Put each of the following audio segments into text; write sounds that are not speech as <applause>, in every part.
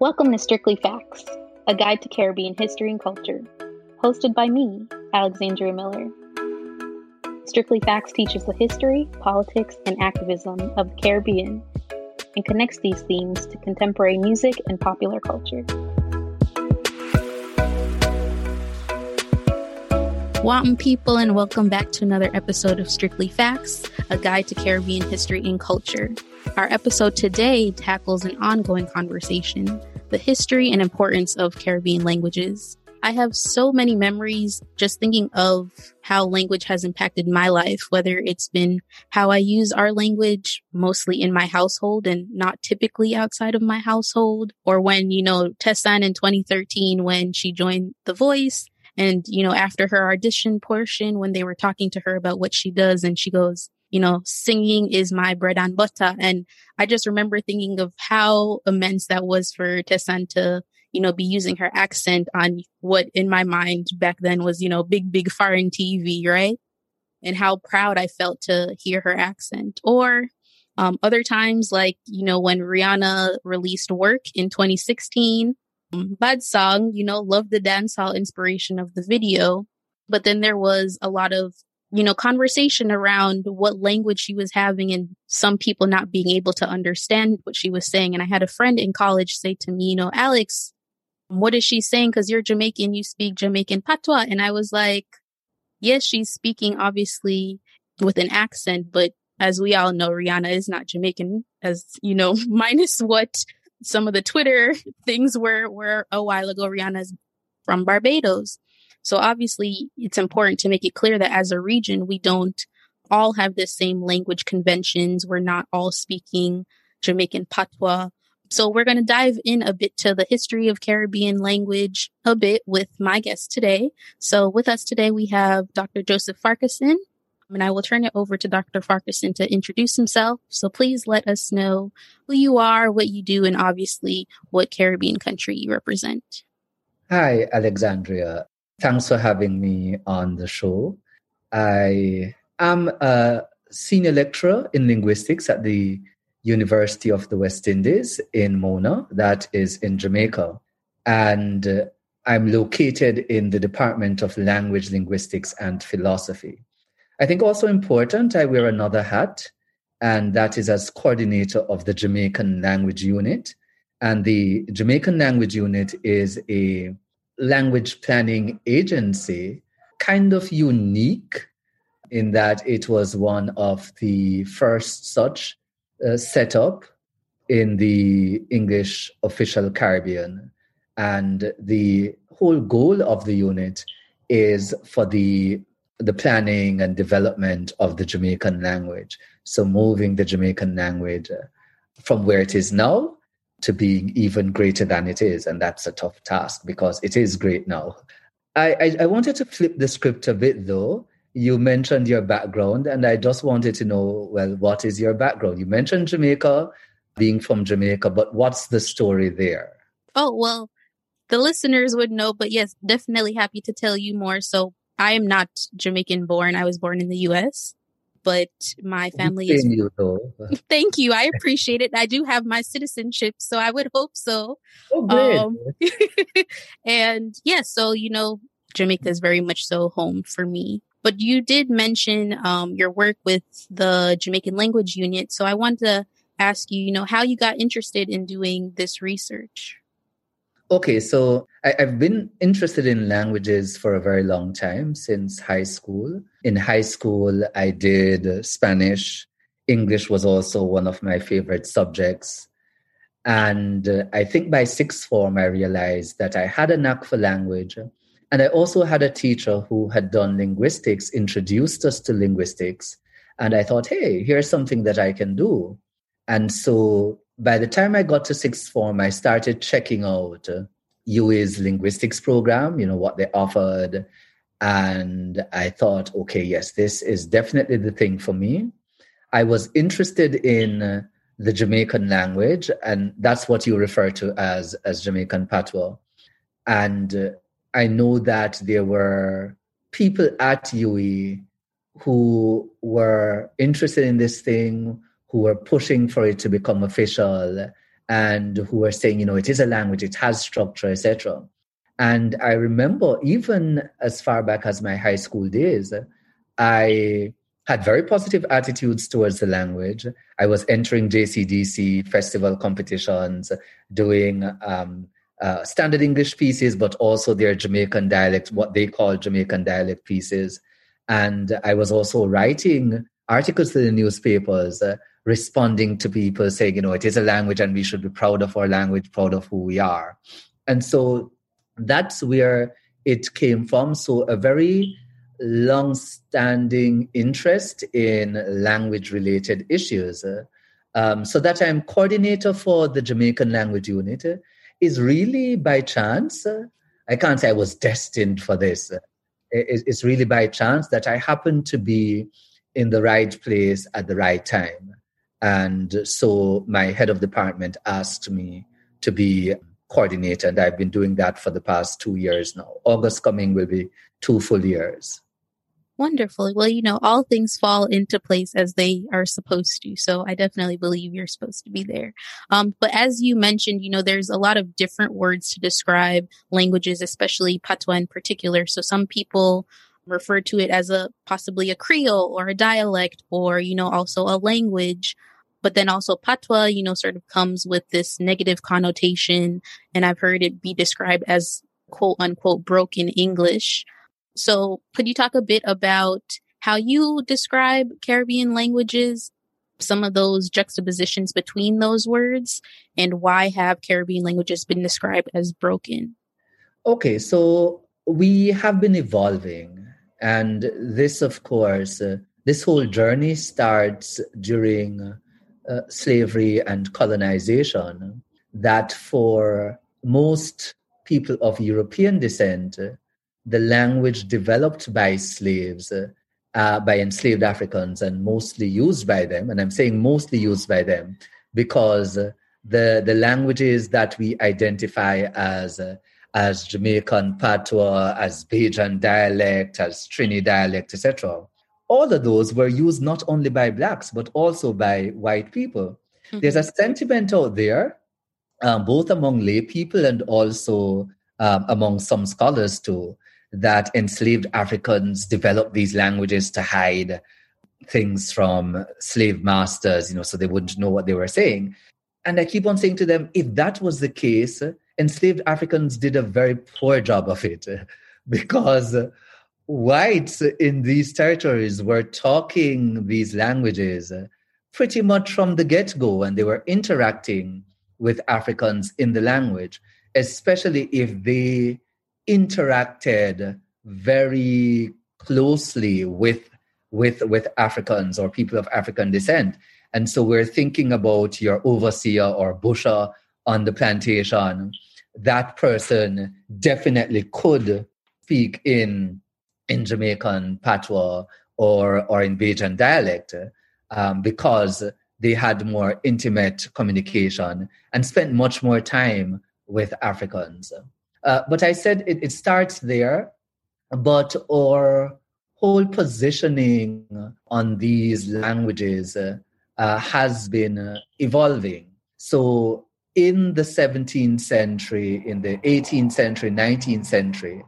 Welcome to Strictly Facts, a guide to Caribbean history and culture, hosted by me, Alexandria Miller. Strictly Facts teaches the history, politics, and activism of the Caribbean and connects these themes to contemporary music and popular culture. Wanton people, and welcome back to another episode of Strictly Facts, a guide to Caribbean history and culture. Our episode today tackles an ongoing conversation the history and importance of Caribbean languages. I have so many memories just thinking of how language has impacted my life, whether it's been how I use our language mostly in my household and not typically outside of my household, or when, you know, Tessanne in 2013, when she joined The Voice, and, you know, after her audition portion, when they were talking to her about what she does, and she goes, you know, singing is my bread and butter. And I just remember thinking of how immense that was for Tessanne to, you know, be using her accent on what in my mind back then was, you know, big, big foreign TV, right? And how proud I felt to hear her accent. Or um, other times, like, you know, when Rihanna released Work in 2016, um, bad song, you know, love the dancehall inspiration of the video. But then there was a lot of you know, conversation around what language she was having and some people not being able to understand what she was saying. And I had a friend in college say to me, you know, Alex, what is she saying? Cause you're Jamaican, you speak Jamaican patois. And I was like, yes, she's speaking obviously with an accent, but as we all know, Rihanna is not Jamaican, as you know, <laughs> minus what some of the Twitter <laughs> things were, were a while ago. Rihanna's from Barbados. So obviously it's important to make it clear that as a region, we don't all have the same language conventions. We're not all speaking Jamaican patois. So we're going to dive in a bit to the history of Caribbean language a bit with my guest today. So with us today, we have Dr. Joseph Farquharson, and I will turn it over to Dr. Farquharson to introduce himself. So please let us know who you are, what you do, and obviously what Caribbean country you represent. Hi, Alexandria. Thanks for having me on the show. I am a senior lecturer in linguistics at the University of the West Indies in Mona, that is in Jamaica. And uh, I'm located in the Department of Language, Linguistics, and Philosophy. I think also important, I wear another hat, and that is as coordinator of the Jamaican Language Unit. And the Jamaican Language Unit is a language planning agency kind of unique in that it was one of the first such uh, set up in the English official Caribbean. And the whole goal of the unit is for the the planning and development of the Jamaican language. So moving the Jamaican language uh, from where it is now to being even greater than it is. And that's a tough task because it is great now. I, I, I, wanted to flip the script a bit though. You mentioned your background, and I just wanted to know well, what is your background? You mentioned Jamaica, being from Jamaica, but what's the story there? Oh, well, the listeners would know, but yes, definitely happy to tell you more. So I am not Jamaican born. I was born in the US but my family is. You, <laughs> thank you. I appreciate it. I do have my citizenship, so I would hope so. Oh, great. Um, <laughs> and yes, yeah, so, you know, Jamaica is very much so home for me. But you did mention um, your work with the Jamaican Language Unit. So I wanted to ask you, you know, how you got interested in doing this research. Okay, so I, have been interested in languages for a very long time, since high school. In high school, I did Spanish. English was also one of my favorite subjects. And I think by sixth form, I realized that I had a knack for language. And I also had a teacher who had done linguistics, introduced us to linguistics. And I thought, hey, here's something that I can do. And so by the time I got to sixth form, I started checking out UWI's linguistics program, you know, what they offered. And I thought, okay, yes, this is definitely the thing for me. I was interested in the Jamaican language, and that's what you refer to as, as Jamaican patois. And I know that there were people at UWI who were interested in this thing, who were pushing for it to become official. and who were saying, you know, it is a language, it has structure, etc. And I remember even as far back as my high school days, I had very positive attitudes towards the language. I was entering JCDC festival competitions, doing um, uh, standard English pieces, but also their Jamaican dialect, what they call Jamaican dialect pieces. And I was also writing articles to the newspapers, uh, responding to people saying, you know, it is a language and we should be proud of our language, proud of who we are. And so that's where it came from. So a very long standing interest in language related issues. Um, so that I'm coordinator for the Jamaican language unit is really by chance. I can't say I was destined for this. It's really by chance that I happened to be in the right place at the right time. And so my head of department asked me to be coordinator, and I've been doing that for the past two years now. August coming will be two full years. Wonderful. Well, you know, all things fall into place as they are supposed to. So I definitely believe you're supposed to be there. Um, but as you mentioned, you know, there's a lot of different words to describe languages, especially patois in particular. So some people refer to it as a possibly a Creole or a dialect or, you know, also a language. But then also patois, you know, sort of comes with this negative connotation. And I've heard it be described as quote unquote broken English. So, could you talk a bit about how you describe Caribbean languages, some of those juxtapositions between those words, and why have Caribbean languages been described as broken? Okay, so we have been evolving, and this, of course, uh, this whole journey starts during slavery and colonization. That for most people of European descent, the language developed by slaves, uh, by enslaved Africans, and mostly used by them. And I'm saying mostly used by them because the the languages that we identify as as Jamaican patois, as Bajan dialect, as Trini dialect, etc. All of those were used not only by blacks but also by white people. Mm-hmm. There's a sentiment out there, um, both among lay people and also um, among some scholars too, that enslaved Africans developed these languages to hide things from slave masters, you know, so they wouldn't know what they were saying. And I keep on saying to them, if that was the case, enslaved Africans did a very poor job of it <laughs> because whites in these territories were talking these languages pretty much from the get go and they were interacting with Africans in the language, especially if they interacted very closely with with with Africans or people of African descent. And so we're thinking about your overseer or busher on the plantation. That person definitely could speak in in Jamaican patois or or in Bajan dialect um, because they had more intimate communication and spent much more time with Africans. Uh, but I said it, it starts there, but our whole positioning on these languages uh, has been evolving. So in the 17th century, in the 18th century, 19th century,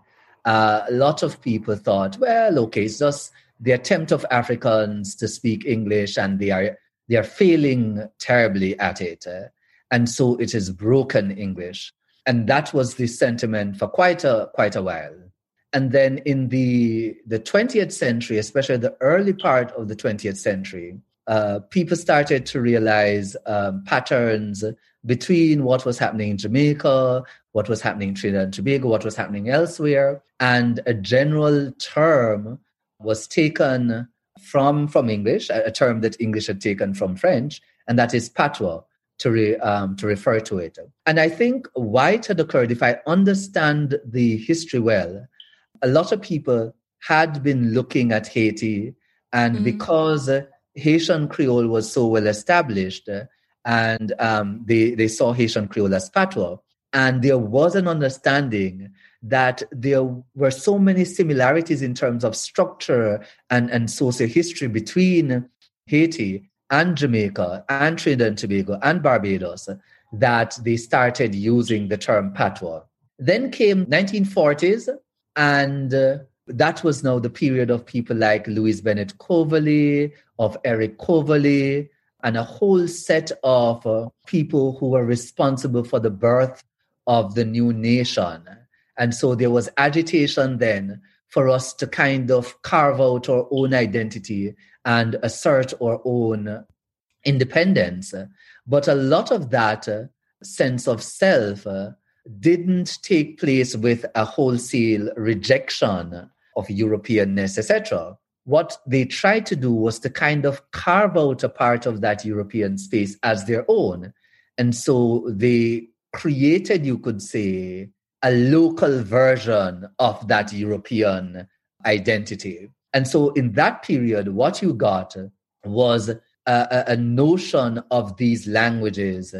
uh, a lot of people thought, well, okay, it's just the attempt of Africans to speak English and they are they are failing terribly at it. Uh, and so it is broken English and that was the sentiment for quite a quite a while and then in the the 20th century especially the early part of the 20th century uh, people started to realize um, patterns between what was happening in Jamaica, what was happening in Trinidad and Tobago, what was happening elsewhere, and a general term was taken from from English, a term that English had taken from French, and that is patois, to, re, um, to refer to it. And I think why it had occurred, if I understand the history well, a lot of people had been looking at Haiti, and mm. because Haitian Creole was so well established, and um, they, they saw Haitian Creole as patois, and there was an understanding that there were so many similarities in terms of structure and, and social history between Haiti and Jamaica and Trinidad and Tobago and Barbados that they started using the term patois. Then came 1940s, and uh, that was now the period of people like Louise Bennett Coverley, of Eric Coverley, and a whole set of uh, people who were responsible for the birth of the new nation. And so there was agitation then for us to kind of carve out our own identity and assert our own independence. But a lot of that uh, sense of self uh, didn't take place with a wholesale rejection of Europeanness, etc. What they tried to do was to kind of carve out a part of that European space as their own. And so they created, you could say, a local version of that European identity. And so in that period, what you got was a, a notion of these languages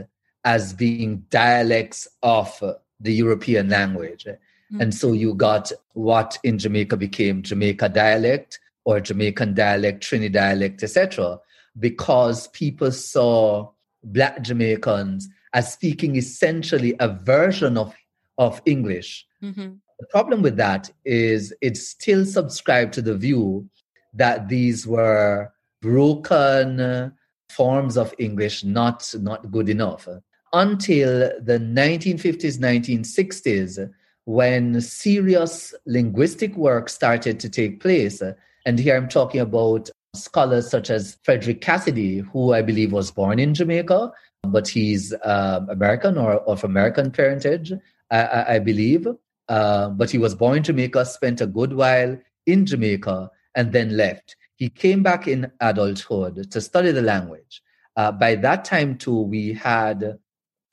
as being dialects of the European language. Mm-hmm. And so you got what in Jamaica became Jamaica dialect or Jamaican dialect, Trini dialect, etc., because people saw Black Jamaicans as speaking essentially a version of, of English. Mm-hmm. The problem with that is it's still subscribed to the view that these were broken forms of English, not, not good enough. Until the 1950s, 1960s, when serious linguistic work started to take place. And here I'm talking about scholars such as Frederick Cassidy, who I believe was born in Jamaica, but he's uh, American or of American parentage, I, I believe. Uh, but he was born in Jamaica, spent a good while in Jamaica, and then left. He came back in adulthood to study the language. Uh, by that time, too, we had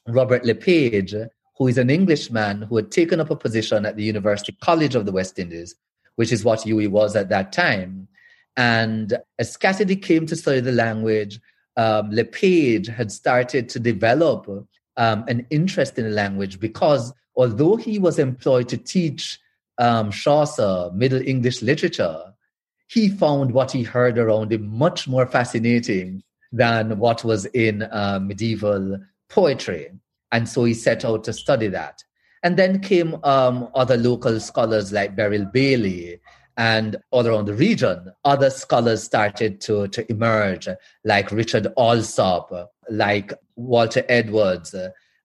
Robert LePage, who is an Englishman who had taken up a position at the University College of the West Indies, which is what UWI was at that time. And as Cassidy came to study the language, um, LePage had started to develop um, an interest in the language because although he was employed to teach um, Chaucer Middle English literature, he found what he heard around him much more fascinating than what was in uh, medieval poetry. And so he set out to study that. And then came um, other local scholars like Beryl Bailey and all around the region. Other scholars started to, to emerge, like Richard Allsopp, like Walter Edwards.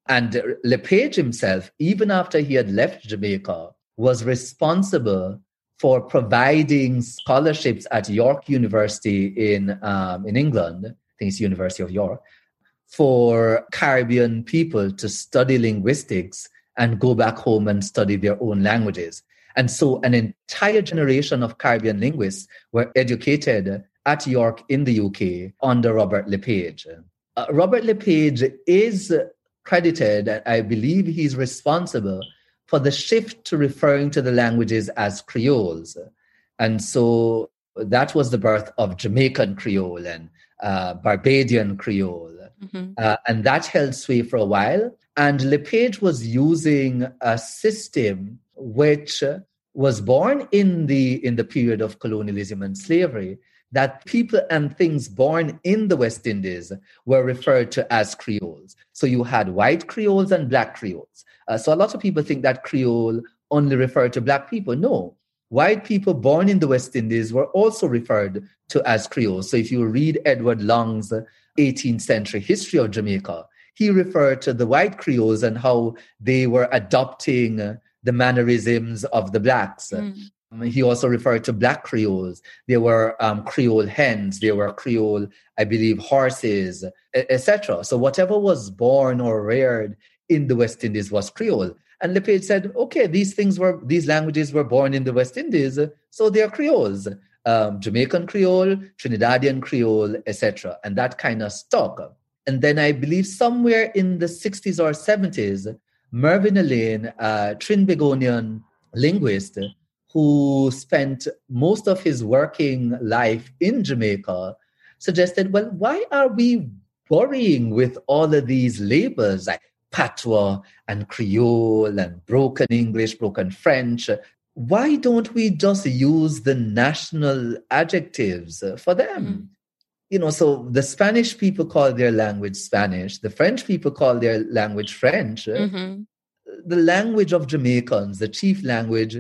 And LePage himself, even after he had left Jamaica, was responsible for providing scholarships at York University in um, in England. I think it's University of York for Caribbean people to study linguistics and go back home and study their own languages. And so an entire generation of Caribbean linguists were educated at York in the UK under Robert LePage. Uh, Robert LePage is credited, I believe he's responsible for the shift to referring to the languages as Creoles. And so that was the birth of Jamaican Creole and uh, Barbadian Creole. Mm-hmm. Uh, and that held sway for a while. And LePage was using a system which was born in the in the period of colonialism and slavery that people and things born in the West Indies were referred to as Creoles. So you had white Creoles and black Creoles. Uh, so a lot of people think that Creole only referred to black people. No, white people born in the West Indies were also referred to as Creoles. So if you read Edward Long's 18th century history of Jamaica, he referred to the white Creoles and how they were adopting the mannerisms of the blacks. Mm. He also referred to black Creoles. There were um, Creole hens, there were Creole, I believe, horses, etc. So whatever was born or reared in the West Indies was Creole. And LePage said, okay, these things were, these languages were born in the West Indies, so they are Creoles. Um, Jamaican Creole, Trinidadian Creole, etc. And that kind of stuck. And then I believe somewhere in the 60s or 70s, Mervyn Alleyne, a Trinbagonian linguist who spent most of his working life in Jamaica, suggested, well, why are we worrying with all of these labels like patois and Creole and broken English, broken French. Why don't we just use the national adjectives for them? Mm-hmm. You know, so the Spanish people call their language Spanish, the French people call their language French. Mm-hmm. The language of Jamaicans, the chief language,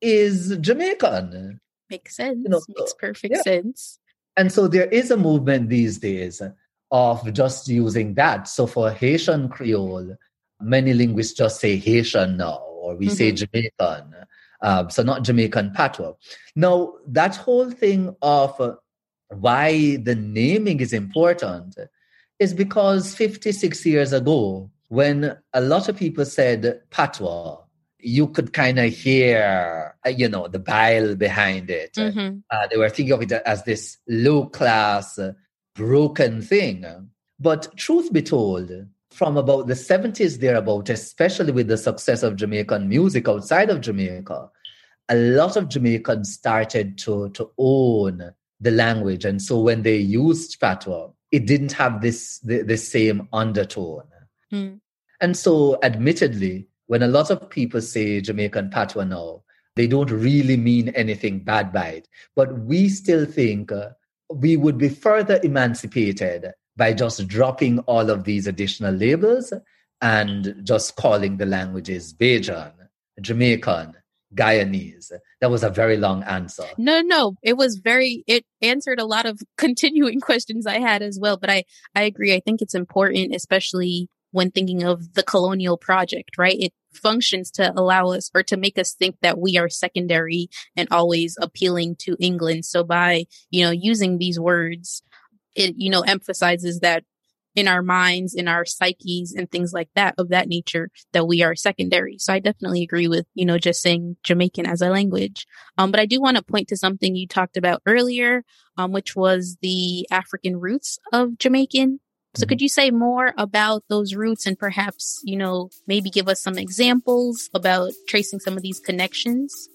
is Jamaican. Makes sense. You know, Makes perfect yeah. sense. And so there is a movement these days of just using that. So for Haitian Creole, many linguists just say Haitian now, or we mm-hmm. say Jamaican. Um, so not Jamaican patois. Now, that whole thing of uh, why the naming is important is because 56 years ago, when a lot of people said patois, you could kind of hear, uh, you know, the bile behind it. Mm-hmm. Uh, they were thinking of it as this low class, broken thing. But truth be told, from about the 70s thereabout, especially with the success of Jamaican music outside of Jamaica, a lot of Jamaicans started to, to own the language. And so when they used patois, it didn't have this the, the same undertone. Mm. And so admittedly, when a lot of people say Jamaican patwa now, they don't really mean anything bad by it. But we still think uh, we would be further emancipated by just dropping all of these additional labels and just calling the languages Bajan, Jamaican, Guyanese. That was a very long answer. No, no, it was very, it answered a lot of <laughs> continuing questions I had as well. But I, I agree. I think it's important, especially when thinking of the colonial project, right? It functions to allow us or to make us think that we are secondary and always appealing to England. So by, you know, using these words, it, you know, emphasizes that in our minds, in our psyches and things like that of that nature that we are secondary. So I definitely agree with, you know, just saying Jamaican as a language. Um, but I do want to point to something you talked about earlier, um, which was the African roots of Jamaican. So could mm-hmm. you say more about those roots and perhaps, you know, maybe give us some examples about tracing some of these connections?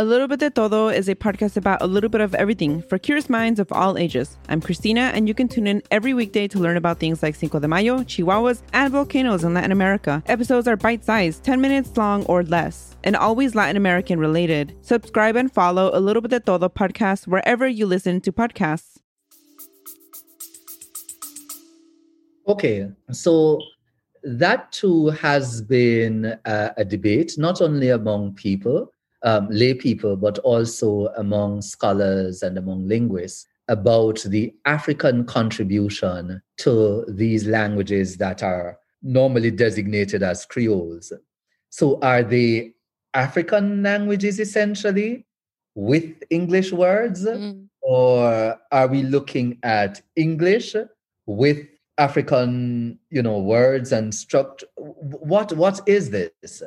A Little Bit de Todo is a podcast about a little bit of everything for curious minds of all ages. I'm Christina, and you can tune in every weekday to learn about things like Cinco de Mayo, Chihuahuas, and volcanoes in Latin America. Episodes are bite sized, 10 minutes long or less, and always Latin American related. Subscribe and follow A Little Bit de Todo podcast wherever you listen to podcasts. Okay, so that too has been a, a debate, not only among people um, lay people, but also among scholars and among linguists about the African contribution to these languages that are normally designated as Creoles. So, are they African languages essentially with English words? Mm. Or are we looking at English with African, you know, words and structure? What what is this?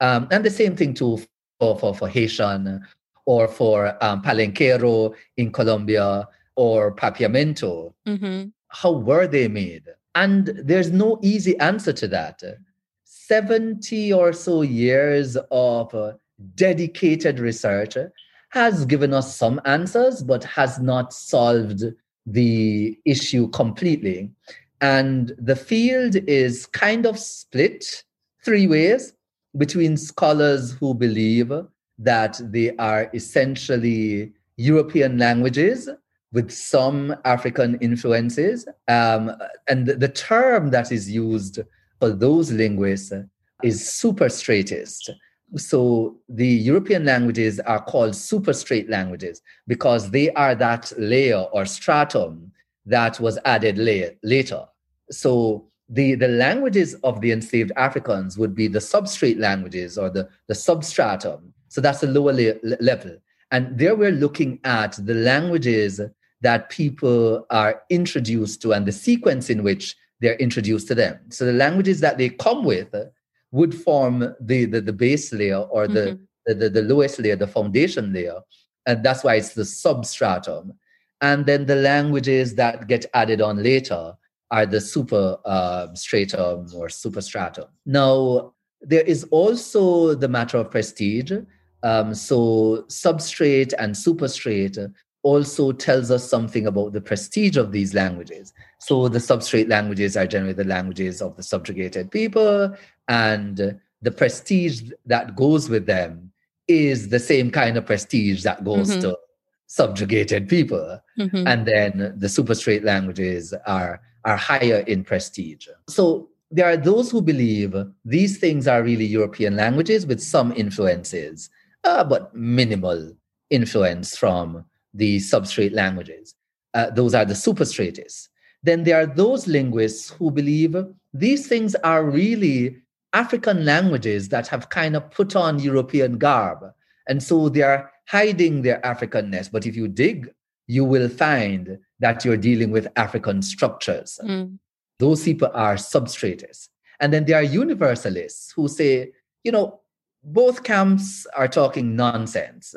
Um, and the same thing too for, for, for Haitian or for um, Palenquero in Colombia or Papiamento. Mm-hmm. How were they made? And there's no easy answer to that. 70 or so years of uh, dedicated research has given us some answers, but has not solved the issue completely. And the field is kind of split three ways between scholars who believe that they are essentially European languages with some African influences. Um, and the term that is used for those linguists is superstratist. So the European languages are called superstrate languages because they are that layer or stratum that was added later. So the, the languages of the enslaved Africans would be the substrate languages or the, the substratum. So that's the lower le- level. And there we're looking at the languages that people are introduced to and the sequence in which they're introduced to them. So the languages that they come with would form the, the, the base layer or the, mm-hmm. the, the, the lowest layer, the foundation layer. And that's why it's the substratum. And then the languages that get added on later are the super uh, stratum or superstratum. Now, there is also the matter of prestige. Um, so, substrate and superstrate also tells us something about the prestige of these languages. So, the substrate languages are generally the languages of the subjugated people, and the prestige that goes with them is the same kind of prestige that goes mm-hmm. to subjugated people. Mm-hmm. And then the super straight languages are, are higher in prestige. So there are those who believe these things are really European languages with some influences, uh, but minimal influence from the substrate languages. Uh, those are the superstratists. Then there are those linguists who believe these things are really African languages that have kind of put on European garb. And so they are hiding their Africanness. But if you dig, you will find that you're dealing with African structures. Mm. Those people are substratists. And then there are universalists who say, you know, both camps are talking nonsense.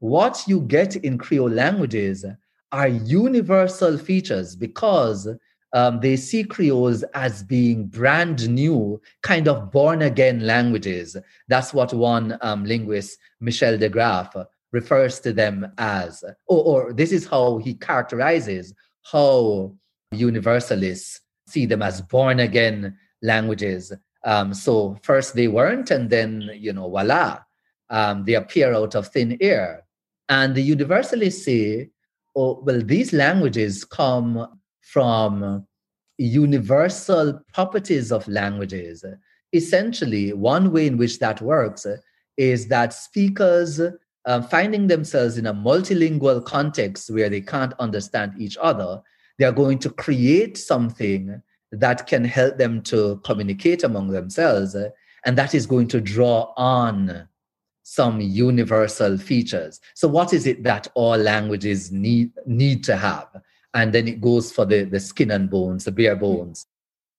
What you get in Creole languages are universal features because um, they see Creoles as being brand new, kind of born again languages. That's what one um, linguist, Michel de Graff, refers to them as. Or, or this is how he characterizes how universalists see them as born again languages. Um, so first they weren't, and then, you know, voila, um, they appear out of thin air. And the universalists say, oh, well, these languages come from universal properties of languages. Essentially, one way in which that works is that speakers uh, finding themselves in a multilingual context where they can't understand each other, they are going to create something that can help them to communicate among themselves. And that is going to draw on some universal features. So, what is it that all languages need, need to have? And then it goes for the, the skin and bones, the bare bones,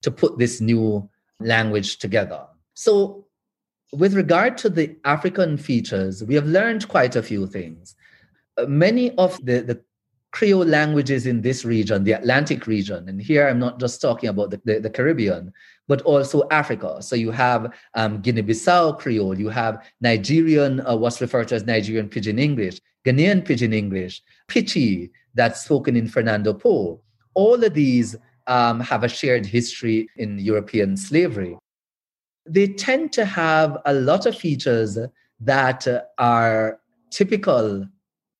to put this new language together. So, with regard to the African features, we have learned quite a few things. Uh, many of the, the Creole languages in this region, the Atlantic region, and here I'm not just talking about the, the, the Caribbean, but also Africa. So you have um, Guinea Bissau Creole, you have Nigerian, uh, what's referred to as Nigerian Pidgin English, Ghanaian Pidgin English, Pidgin that's spoken in Fernando Po. All of these um, have a shared history in European slavery. They tend to have a lot of features that are typical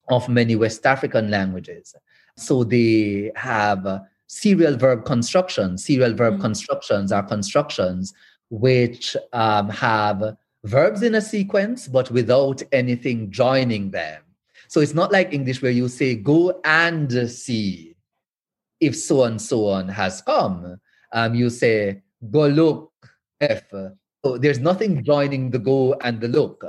of many West African languages. So they have serial verb constructions. Serial verb mm-hmm. constructions are constructions which um, have verbs in a sequence, but without anything joining them. So it's not like English where you say go and see if so and so on has come. Um, you say go look if. So there's nothing joining the go and the look.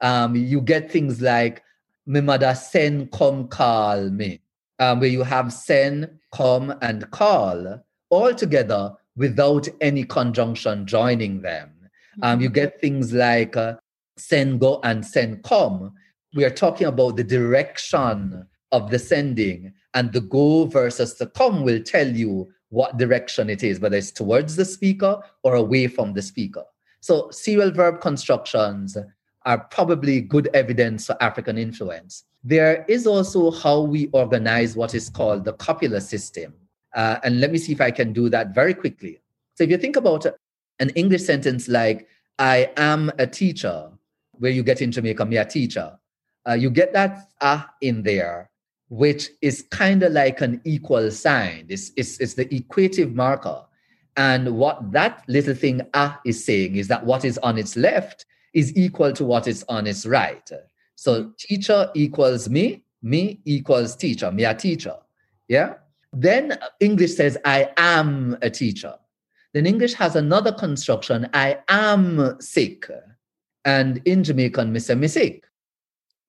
Um, you get things like my sen kom call me, um, where you have send, come, and call all together without any conjunction joining them. Um, you mm-hmm. get things like uh, send, go, and send, come. We are talking about the direction of the sending, and the go versus the come will tell you what direction it is, whether it's towards the speaker or away from the speaker. So, serial verb constructions are probably good evidence for African influence. There is also how we organize what is called the copula system. Uh, and let me see if I can do that very quickly. So if you think about an English sentence like, I am a teacher, where you get in Jamaica, me a teacher, uh, you get that ah in there, which is kind of like an equal sign. It's, it's, it's the equative marker. And what that little thing ah is saying is that what is on its left is equal to what is on its right. So teacher equals me, me equals teacher, me a teacher. Yeah. Then English says, I am a teacher. Then English has another construction, I am sick. And in Jamaican, me say, me sick.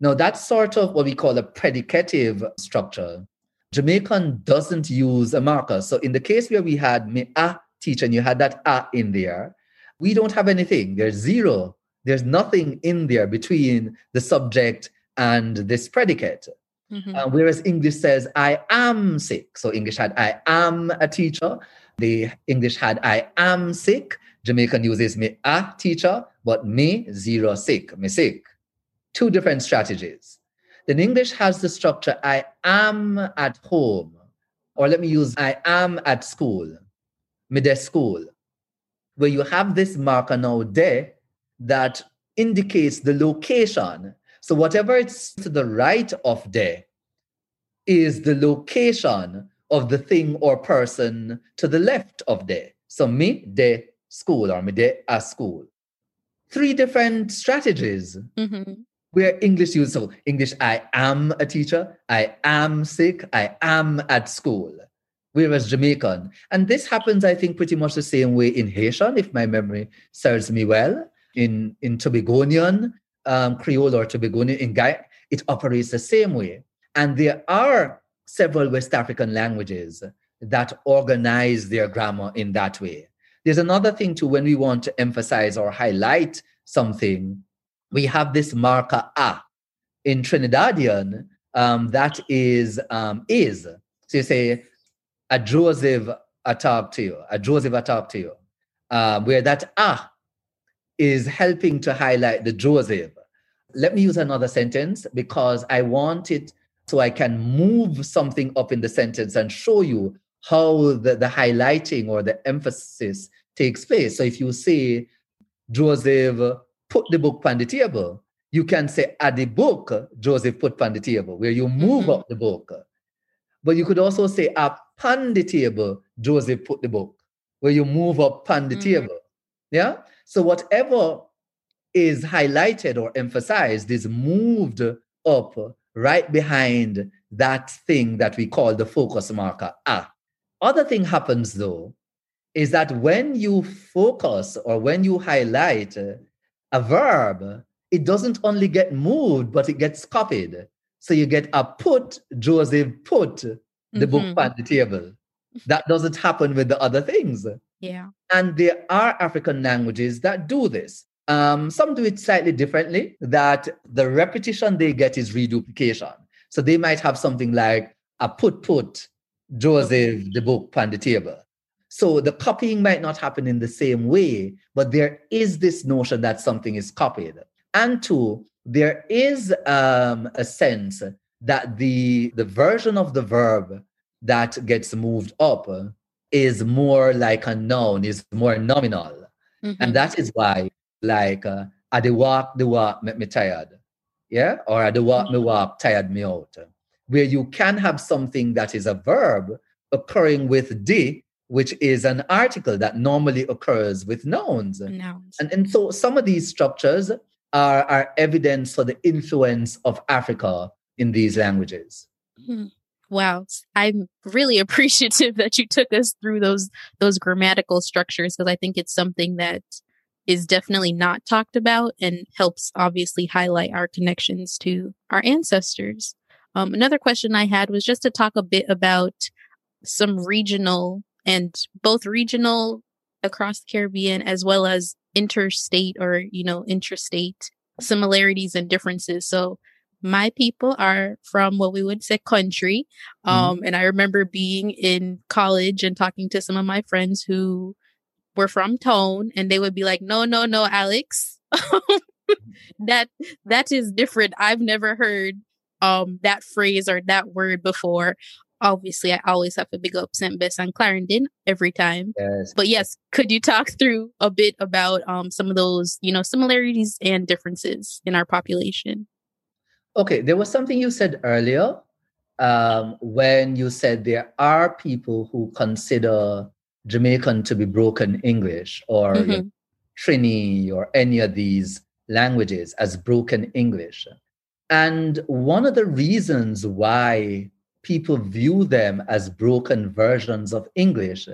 Now that's sort of what we call a predicative structure. Jamaican doesn't use a marker. So in the case where we had me a teacher and you had that a in there, we don't have anything. There's zero there's nothing in there between the subject and this predicate. Mm-hmm. Uh, whereas English says, I am sick. So English had, I am a teacher. The English had, I am sick. Jamaican uses me a teacher, but me zero sick, me sick. Two different strategies. Then English has the structure, I am at home. Or let me use, I am at school, me school. Where you have this marker now, de, that indicates the location. So whatever it's to the right of de is the location of the thing or person to the left of de. So me de school or me de a school. Three different strategies Mm-hmm. Where English used. So English, I am a teacher, I am sick, I am at school. Whereas Jamaican, and this happens, I think, pretty much the same way in Haitian, if my memory serves me well. In in Tobagonian um, Creole or Tobagonian in Guy, it operates the same way. And there are several West African languages that organize their grammar in that way. There's another thing too when we want to emphasize or highlight something, we have this marker a in Trinidadian um, that is um, is. So you say a Joseph I talk to you, a Joseph I talk to you, uh, where that a is helping to highlight the Joseph. Let me use another sentence because I want it so I can move something up in the sentence and show you how the, the highlighting or the emphasis takes place. So if you say, Joseph put the book on the table, you can say, at the book, Joseph put on the table, where you move Mhm. up the book. But you could also say, upon the table, Joseph put the book, where you move up on the Mhm. table. Yeah? So whatever is highlighted or emphasized is moved up right behind that thing that we call the focus marker. Ah. Other thing happens though is that when you focus or when you highlight a verb, it doesn't only get moved, but it gets copied. So you get a put, Joseph put the book Mhm. on the table. That doesn't happen with the other things. Yeah. And there are African languages that do this. Um, some do it slightly differently, that the repetition they get is reduplication. So they might have something like a put put Joseph the book on the table. So the copying might not happen in the same way, but there is this notion that something is copied. And two, there is um, a sense that the the version of the verb that gets moved up is more like a noun, is more nominal. Mhm. And that is why, like, uh, I the walk, the walk make me tired. Yeah? Or I the walk, me walk, tired me out. Where you can have something that is a verb occurring with the, which is an article that normally occurs with nouns. Nouns. And, and so some of these structures are, are evidence for the influence of Africa in these languages. Hmm. Wow, I'm really <laughs> appreciative that you took us through those those grammatical structures because I think it's something that is definitely not talked about and helps obviously highlight our connections to our ancestors. Um, another question I had was just to talk a bit about some regional and both regional across the Caribbean as well as interstate or you know intrastate similarities and differences. So my people are from what we would say country. Um, and I remember being in college and talking to some of my friends who were from Tone, and they would be like, "No, no, no, Alex, <laughs> that that is different. I've never heard um that phrase or that word before." Obviously, I always have a big up St. Bess and Clarendon every time. Yes. But yes, could you talk through a bit about um some of those, you know, similarities and differences in our population? Okay, there was something you said earlier um, when you said there are people who consider Jamaican to be broken English or you know. Trini or any of these languages as broken English. And one of the reasons why people view them as broken versions of English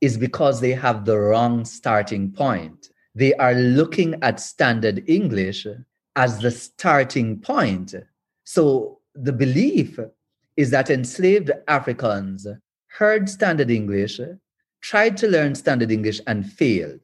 is because they have the wrong starting point. They are looking at standard English as the starting point. So the belief is that enslaved Africans heard standard English, tried to learn standard English, and failed.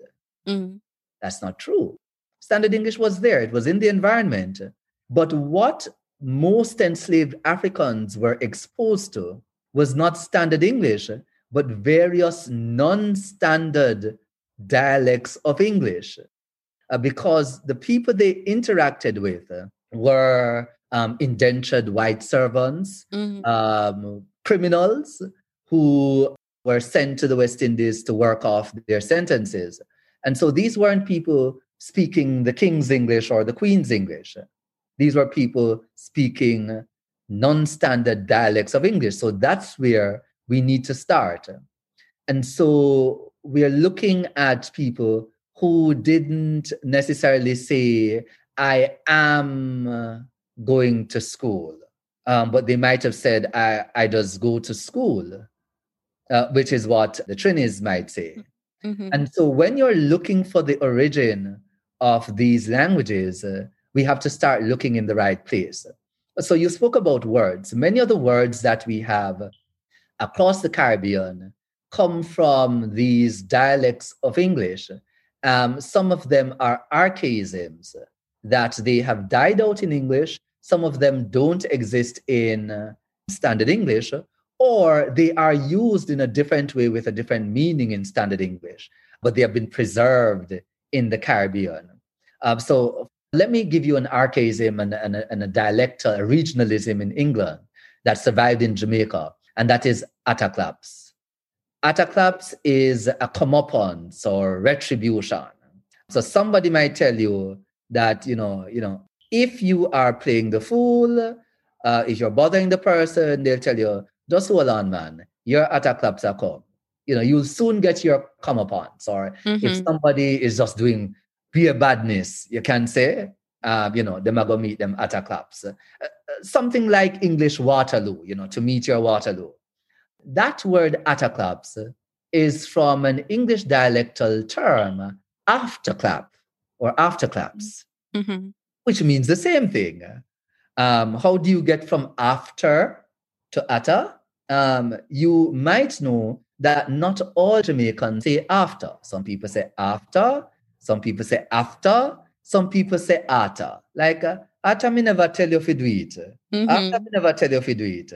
Mm. That's not true. Standard English was there, it was in the environment. But what most enslaved Africans were exposed to was not standard English, but various non standard dialects of English. Uh, because the people they interacted with were um, indentured white servants, Mhm. um, criminals who were sent to the West Indies to work off their sentences. And so these weren't people speaking the King's English or the Queen's English. These were people speaking non standard dialects of English. So that's where we need to start. And so we're looking at people who didn't necessarily say, I am going to school, um, but they might have said, I, I just go to school, uh, which is what the Trinis might say. Mm-hmm. And so when you're looking for the origin of these languages, uh, we have to start looking in the right place. So you spoke about words. Many of the words that we have across the Caribbean come from these dialects of English. Um, some of them are archaisms that they have died out in English. Some of them don't exist in standard English, or they are used in a different way with a different meaning in standard English, but they have been preserved in the Caribbean. Um, so let me give you an archaism and, and, a, and a dialectal, a regionalism in England that survived in Jamaica, and that is Ataclaps. Ataclaps is a comeuppance or retribution. So somebody might tell you that, you know, you know, if you are playing the fool, uh, if you're bothering the person, they'll tell you, just hold on, man. Your Ataclaps are come. You know, you'll soon get your comeuppance. Or mm-hmm. if somebody is just doing beer badness, you can say, uh, you know, them are going to meet them at a claps. Uh, uh, something like English Waterloo, you know, to meet your Waterloo. That word at a claps is from an English dialectal term, afterclap or afterclaps, mm-hmm. which means the same thing. Um, how do you get from after to atta? Um, you might know that not all Jamaicans say after. Some people say after, some people say after, some people say after. Like, uh, after me never tell you if you do it. Mm-hmm. After me never tell you if you do it.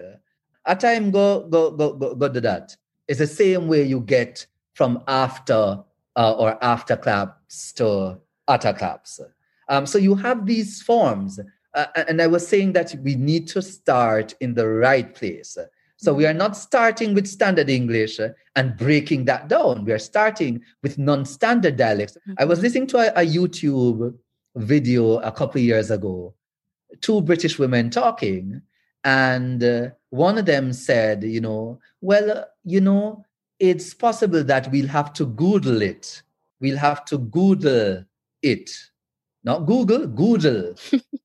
After him go, go, go, go, go do that. It's the same way you get from after uh, or after claps to after claps. Um, so you have these forms. Uh, and I was saying that we need to start in the right place. So we are not starting with standard English uh, and breaking that down. We are starting with non-standard dialects. I was mm-hmm. listening to a, a YouTube video a couple of years ago, two British women talking, and uh, one of them said, you know, well, uh, you know, it's possible that we'll have to Google it. We'll have to Google it. Not Google, Google.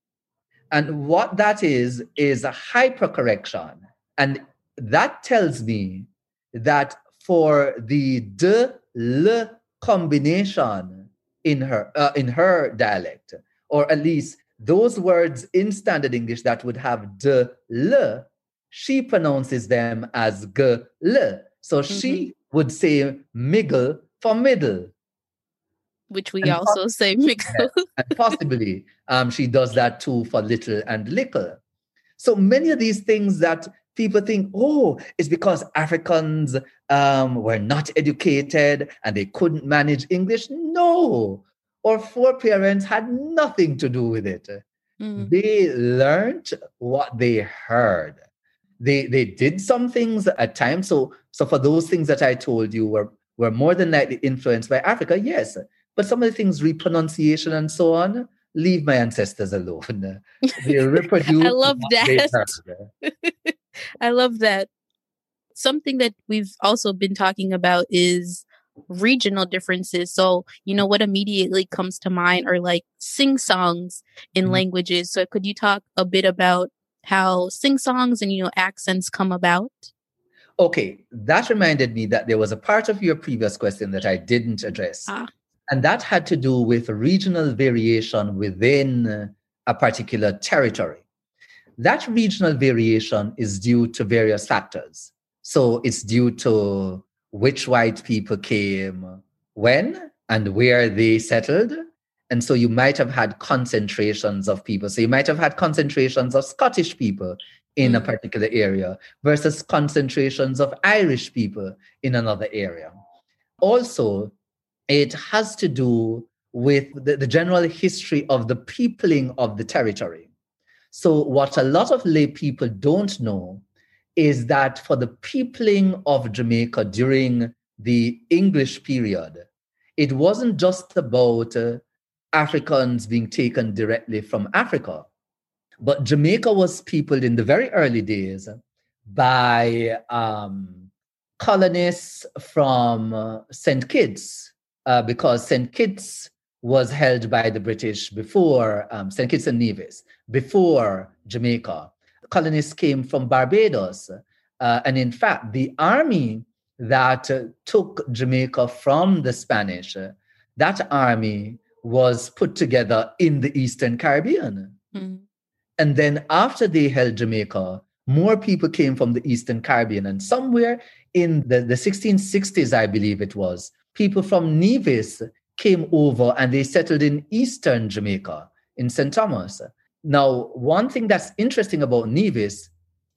<laughs> and what that is, is a hypercorrection. And that tells me that for the d l combination in her uh, in her dialect, or at least those words in standard English that would have d l, she pronounces them as g l. So mm-hmm. she would say miggle for middle. Which we and also poss- say miggle. and possibly um, she does that too for little and lickle. So many of these things that people think, oh, it's because Africans um, were not educated and they couldn't manage English. No, our foreparents had nothing to do with it. Mm. They learned what they heard. They they did some things at times. So so for those things that I told you were were more than likely influenced by Africa, yes. But some of the things, repronunciation and so on, leave my ancestors alone. <laughs> They reproduce. I love that. <laughs> I love that. Something that we've also been talking about is regional differences. So, you know, what immediately comes to mind are like sing songs in mm-hmm. languages. So, could you talk a bit about how sing songs and, you know, accents come about? Okay, that reminded me that there was a part of your previous question that I didn't address. Ah. And that had to do with regional variation within a particular territory. That regional variation is due to various factors. So it's due to which white people came when and where they settled. And so you might have had concentrations of people. So you might have had concentrations of Scottish people in mm. a particular area versus concentrations of Irish people in another area. Also, it has to do with the, the general history of the peopling of the territory. So, what a lot of lay people don't know is that for the peopling of Jamaica during the English period, it wasn't just about uh, Africans being taken directly from Africa. But Jamaica was peopled in the very early days by um, colonists from uh, St. Kitts, uh, because St. Kitts was held by the British before um, St. Kitts and Nevis, before Jamaica. Colonists came from Barbados. Uh, and in fact, the army that uh, took Jamaica from the Spanish, uh, that army was put together in the Eastern Caribbean. Mm. And then after they held Jamaica, more people came from the Eastern Caribbean. And somewhere in the, the 1660s, I believe it was, people from Nevis came over and they settled in Eastern Jamaica, in St. Thomas. Now, one thing that's interesting about Nevis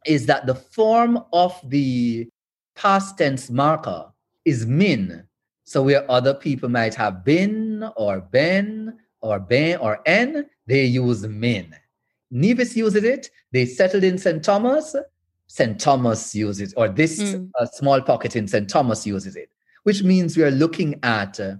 is that the form of the past tense marker is min. So where other people might have been or been or ben or n, they use min. Nevis uses it. They settled in St. Thomas. St. Thomas uses it, or this mm. uh, small pocket in St. Thomas uses it, which means we are looking at uh,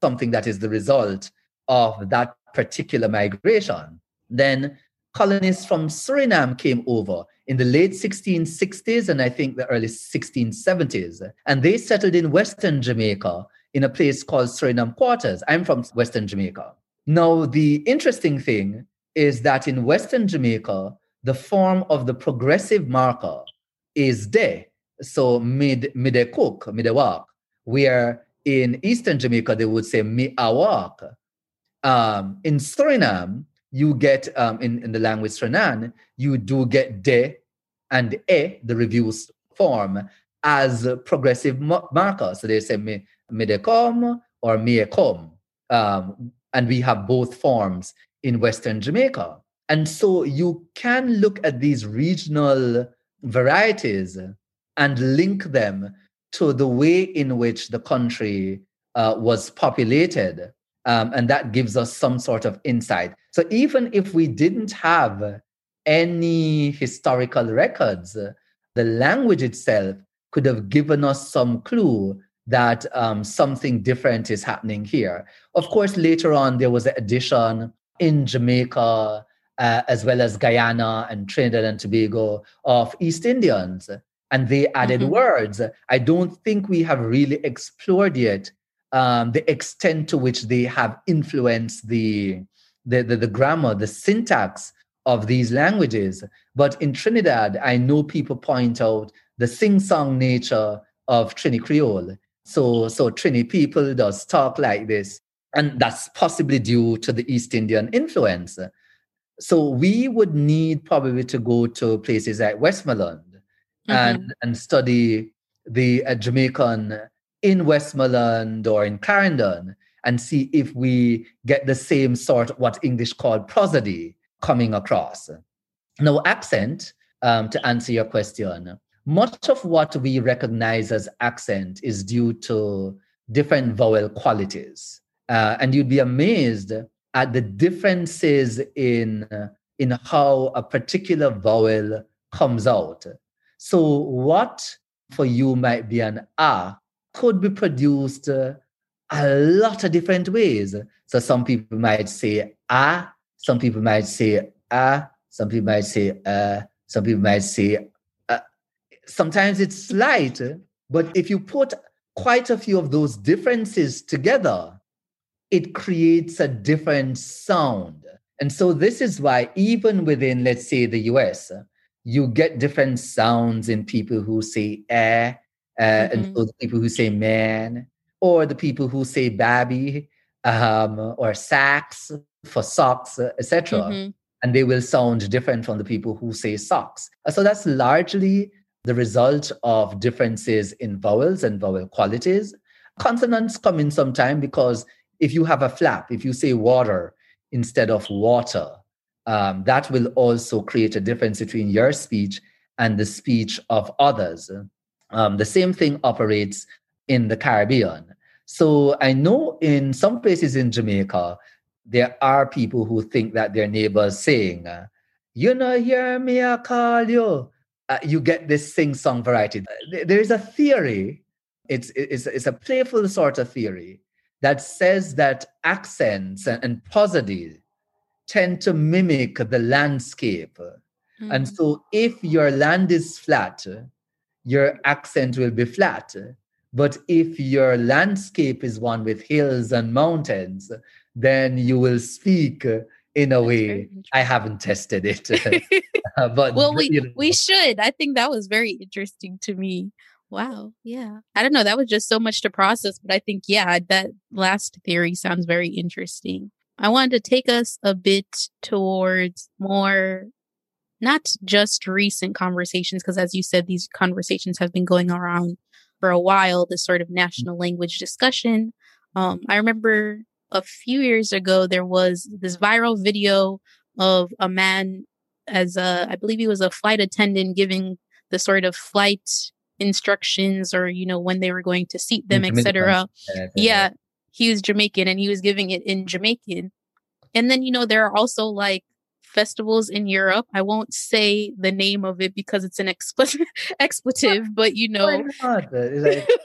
something that is the result of that particular migration. Then colonists from Suriname came over in the late 1660s and I think the early 1670s. And they settled in Western Jamaica in a place called Suriname Quarters. I'm from Western Jamaica. Now, the interesting thing is that in Western Jamaica, the form of the progressive marker is de. So mid mid cook, mid walk, where in Eastern Jamaica they would say mi awak. Um, in Suriname, you get um, in, in the language Suriname, you do get de and e, the reduced form, as progressive markers. So they say me, me de com or me com. Um, and we have both forms in Western Jamaica. And so you can look at these regional varieties and link them to the way in which the country uh, was populated. Um, and that gives us some sort of insight. So even if we didn't have any historical records, the language itself could have given us some clue that um, something different is happening here. Of course, later on, there was an addition in Jamaica, uh, as well as Guyana and Trinidad and Tobago, of East Indians. And they added mm-hmm. words. I don't think we have really explored yet um, the extent to which they have influenced the, the, the, the grammar, the syntax of these languages. But in Trinidad, I know people point out the sing-song nature of Trini Creole. So, so Trini people does talk like this, and that's possibly due to the East Indian influence. So we would need probably to go to places like Westmoreland mm-hmm. and, and study the uh, Jamaican in Westmoreland or in Clarendon and see if we get the same sort of what English called prosody coming across. Now, accent, um, to answer your question, much of what we recognize as accent is due to different vowel qualities. Uh, and you'd be amazed at the differences in, in how a particular vowel comes out. So, what for you might be an a could be produced uh, a lot of different ways. So, some people might say a some people might say ah, some people might say uh, some people might say uh. sometimes it's slight, but if you put quite a few of those differences together, it creates a different sound. And so this is why even within, let's say, the US, you get different sounds in people who say eh, uh, mm-hmm. and so the people who say man, or the people who say babby, um, or sax, for socks, etc. Mm-hmm. And they will sound different from the people who say socks. Uh, so that's largely the result of differences in vowels and vowel qualities. Consonants come in sometime because if you have a flap, if you say water instead of water, um, that will also create a difference between your speech and the speech of others. Um, the same thing operates in the Caribbean. So I know in some places in Jamaica, there are people who think that their neighbors saying, "You know, hear me, I call you." Uh, you get this sing-song variety. There is a theory. It's, it's it's a playful sort of theory that says that accents and, and tend to mimic the landscape. Mm. And so if your land is flat, your accent will be flat. But if your landscape is one with hills and mountains, then you will speak in a way. I haven't tested it, <laughs> <laughs> but well, we you know. we should. I think that was very interesting to me. Wow. Yeah. I don't know. That was just so much to process, but I think, yeah, that last theory sounds very interesting. I wanted to take us a bit towards more, not just recent conversations, because as you said, these conversations have been going around for a while, this sort of national language discussion. Um, I remember a few years ago, there was this viral video of a man as a, I believe he was a flight attendant giving the sort of flight instructions or you know when they were going to seat them etc yeah, yeah he was jamaican and he was giving it in jamaican and then you know there are also like festivals in europe i won't say the name of it because it's an expl- <laughs> expletive <laughs> but you know it's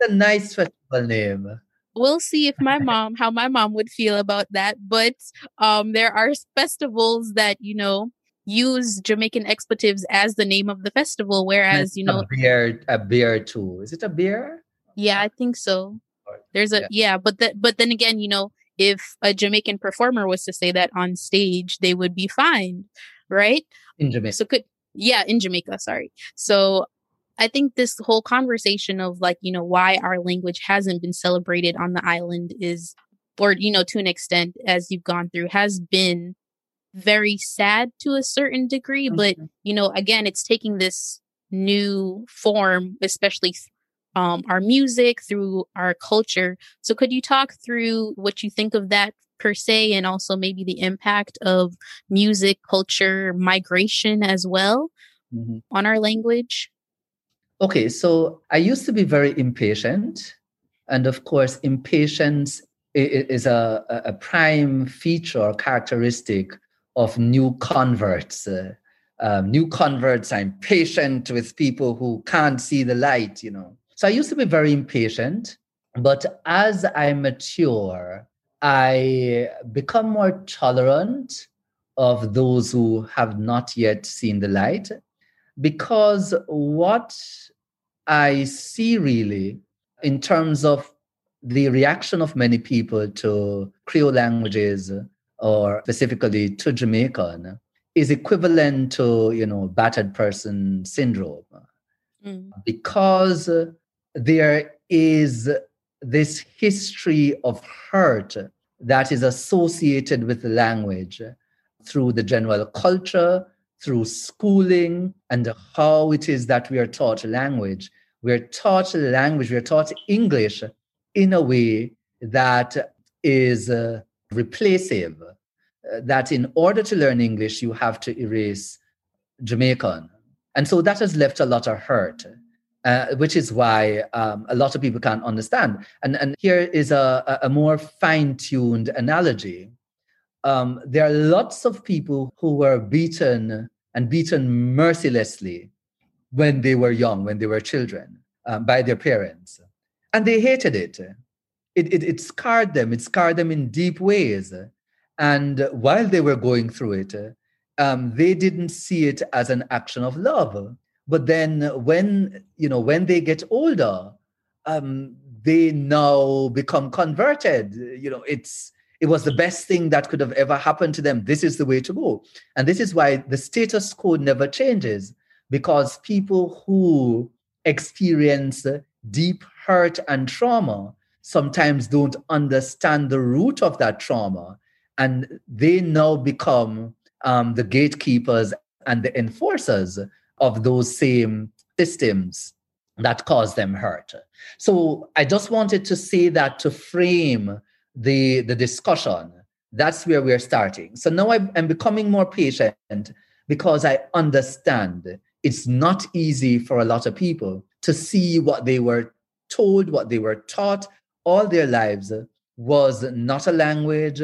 <laughs> a nice festival name we'll see if my mom how my mom would feel about that but um there are festivals that you know use Jamaican expletives as the name of the festival, whereas you know a beer, a beer too. Is it a beer? Yeah, I think so. There's a yeah, yeah but that but then again, you know, if a Jamaican performer was to say that on stage, they would be fined, right? In Jamaica. So could yeah, in Jamaica, sorry. So I think this whole conversation of like, you know, why our language hasn't been celebrated on the island is or you know to an extent as you've gone through has been very sad to a certain degree, but mm-hmm. you know, again, it's taking this new form, especially um, our music through our culture. So, could you talk through what you think of that per se, and also maybe the impact of music, culture, migration as well mm-hmm. on our language? Okay, so I used to be very impatient. And of course, impatience is a, a prime feature or characteristic of new converts. Uh, um, new converts, I'm patient with people who can't see the light, you know. So I used to be very impatient, but as I mature, I become more tolerant of those who have not yet seen the light because what I see really in terms of the reaction of many people to Creole languages or specifically to Jamaican, is equivalent to, you know, battered person syndrome. Mm. Because there is this history of hurt that is associated with language through the general culture, through schooling, and how it is that we are taught language. We're taught language, we're taught English in a way that is uh, uh, that in order to learn English, you have to erase Jamaican. And so that has left a lot of hurt, uh, which is why um, a lot of people can't understand. And, and here is a, a more fine tuned analogy. Um, there are lots of people who were beaten and beaten mercilessly when they were young, when they were children, um, by their parents. And they hated it it, it, it scarred them. It scarred them in deep ways. And while they were going through it, um, they didn't see it as an action of love. But then when, you know, when they get older, um, they now become converted. You know, it's it was the best thing that could have ever happened to them. This is the way to go. And this is why the status quo never changes, because people who experience deep hurt and trauma sometimes don't understand the root of that trauma. And they now become um, the gatekeepers and the enforcers of those same systems that cause them hurt. So I just wanted to say that to frame the, the discussion. That's where we're starting. So now I'm becoming more patient because I understand it's not easy for a lot of people to see what they were told, what they were taught, all their lives was not a language,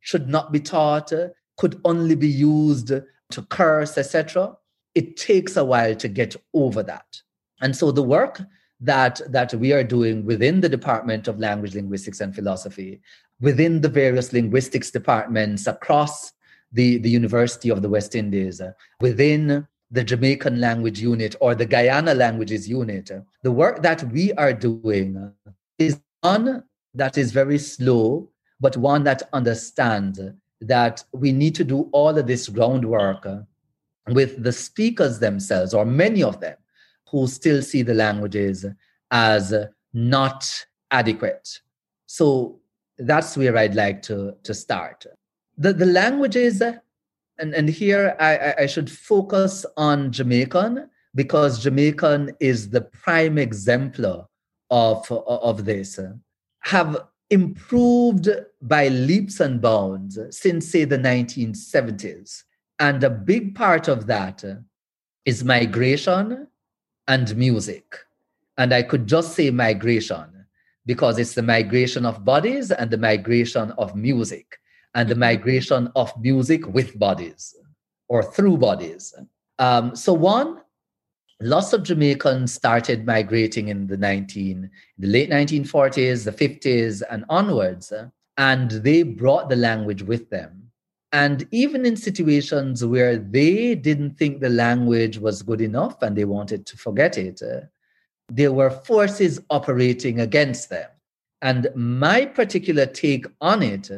should not be taught, could only be used to curse, etc. It takes a while to get over that. And so the work that, that we are doing within the Department of Language, Linguistics, and Philosophy, within the various linguistics departments across the, the University of the West Indies, uh, within the Jamaican language unit or the Guyana languages unit, the work that we are doing is one that is very slow, but one that understands that we need to do all of this groundwork with the speakers themselves, or many of them, who still see the languages as not adequate. So that's where I'd like to, to start. The, the languages and, and here I, I should focus on Jamaican because Jamaican is the prime exemplar of, of this, have improved by leaps and bounds since, say, the 1970s. And a big part of that is migration and music. And I could just say migration because it's the migration of bodies and the migration of music and the migration of music with bodies or through bodies. Um, so one, lots of Jamaicans started migrating in the 19, the late 1940s, the 50s, and onwards, and they brought the language with them. And even in situations where they didn't think the language was good enough and they wanted to forget it, uh, there were forces operating against them. And my particular take on it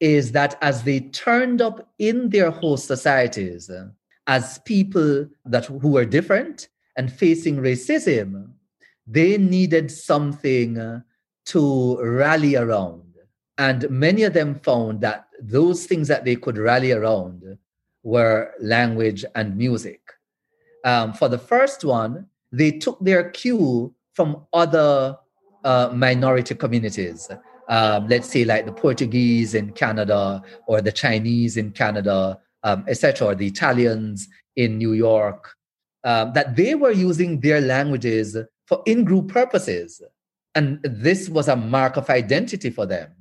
is that as they turned up in their host societies uh, as people that who were different and facing racism, they needed something uh, to rally around. And many of them found that those things that they could rally around were language and music. Um, for the first one, they took their cue from other uh, minority communities um, let's say like the Portuguese in Canada or the Chinese in Canada, um, etc., or the Italians in New York, um, that they were using their languages for in-group purposes, and this was a mark of identity for them.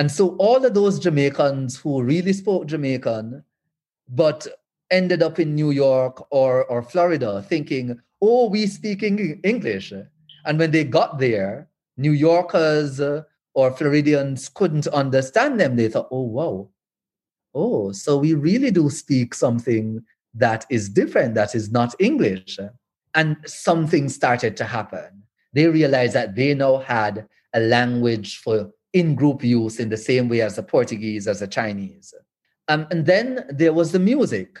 And so all of those Jamaicans who really spoke Jamaican, but ended up in New York or, or Florida thinking, oh, we speak English. And when they got there, New Yorkers, uh, or Floridians couldn't understand them, they thought, oh, wow, oh, so we really do speak something that is different, that is not English. And something started to happen. They realized that they now had a language for in group use in the same way as the Portuguese, as the Chinese. Um, and then there was the music.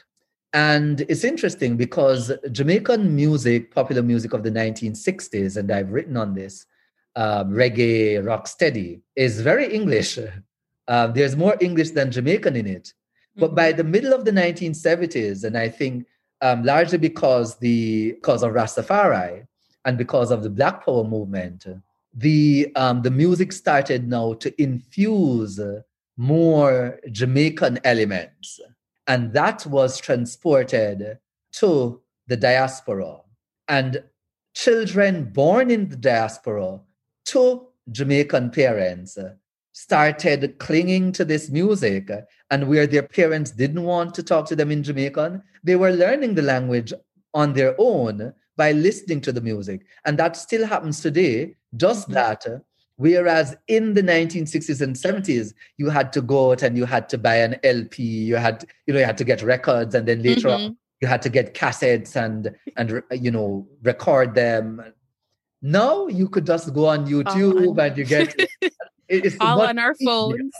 And it's interesting because Jamaican music, popular music of the 1960s, and I've written on this, um, reggae, rocksteady is very English. Uh, <laughs> there's more English than Jamaican in it. Mm-hmm. But by the middle of the 1970s, and I think um, largely because the because of Rastafari and because of the Black Power movement, the um, the music started now to infuse more Jamaican elements, and that was transported to the diaspora. And children born in the diaspora to Jamaican parents started clinging to this music. And where their parents didn't want to talk to them in Jamaican, they were learning the language on their own by listening to the music. And that still happens today, just mm-hmm. that. Whereas in the 1960s and 70s, you had to go out and you had to buy an LP, you had, you know, you had to get records, and then later mm-hmm. on you had to get cassettes and and you know record them now you could just go on YouTube and you get <laughs> it's all on our phones.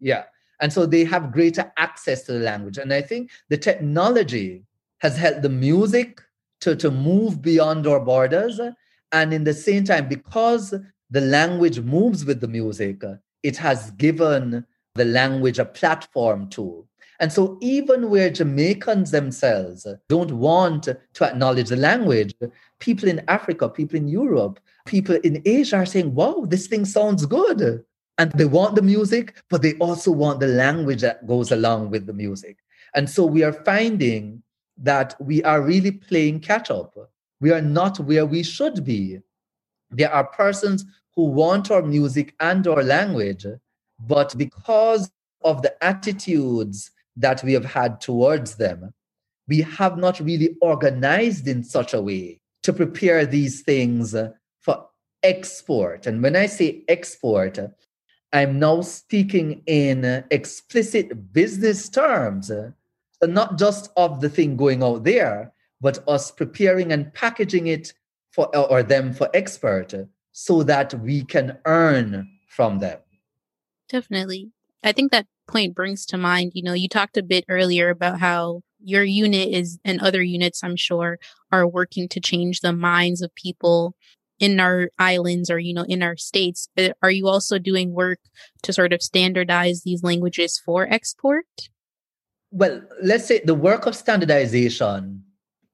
Yeah. And so they have greater access to the language. And I think the technology has helped the music to, to move beyond our borders. And in the same time, because the language moves with the music, it has given the language a platform too. And so, even where Jamaicans themselves don't want to acknowledge the language, people in Africa, people in Europe, people in Asia are saying, wow, this thing sounds good. And they want the music, but they also want the language that goes along with the music. And so, we are finding that we are really playing catch up. We are not where we should be. There are persons who want our music and our language, but because of the attitudes that we have had towards them, we have not really organized in such a way to prepare these things for export. And when I say export, I'm now speaking in explicit business terms, not just of the thing going out there, but us preparing and packaging it for or them for export so that we can earn from them. Definitely. I think that point brings to mind, you know, you talked a bit earlier about how your unit is and other units, I'm sure, are working to change the minds of people in our islands or, you know, in our states. Are you also doing work to sort of standardize these languages for export? Well, let's say the work of standardization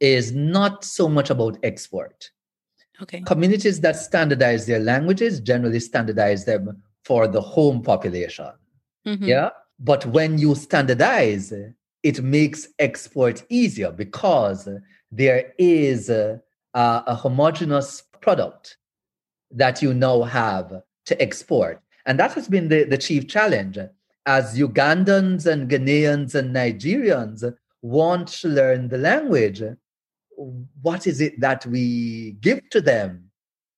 is not so much about export. Okay. Communities that standardize their languages generally standardize them for the home population. Mm-hmm. Yeah. But when you standardize, it makes export easier because there is a, a, homogeneous product that you now have to export. And that has been the, the chief challenge. As Ugandans and Ghanaians and Nigerians want to learn the language, what is it that we give to them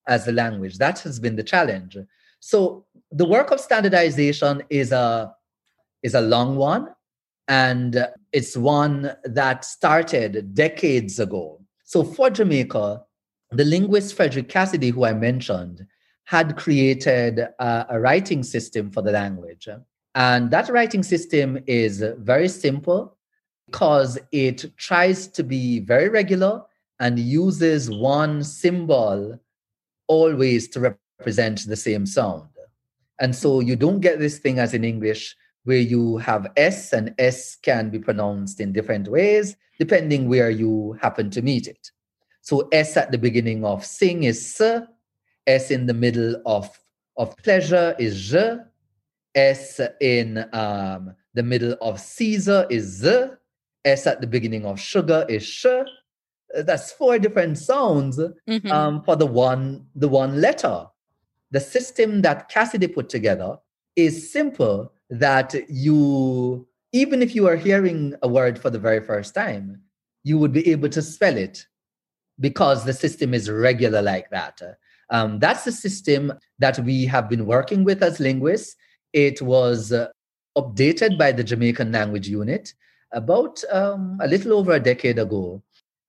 as a language? That has been the challenge. So the work of standardization is a is a long one and it's one that started decades ago. So for Jamaica, the linguist Frederick Cassidy, who I mentioned, had created a, a writing system for the language. And that writing system is very simple because it tries to be very regular and uses one symbol always to represent the same sound. And so you don't get this thing as in English where you have S and S can be pronounced in different ways depending where you happen to meet it. So S at the beginning of sing is S, S in the middle of, of pleasure is je, S in um, the middle of Caesar is Z, S at the beginning of sugar is sh. That's four different sounds mm-hmm. um, for the one the one letter the system that Cassidy put together is simple that you, even if you are hearing a word for the very first time, you would be able to spell it because the system is regular like that. Um, that's the system that we have been working with as linguists. It was uh, updated by the Jamaican Language Unit about um, a little over a decade ago,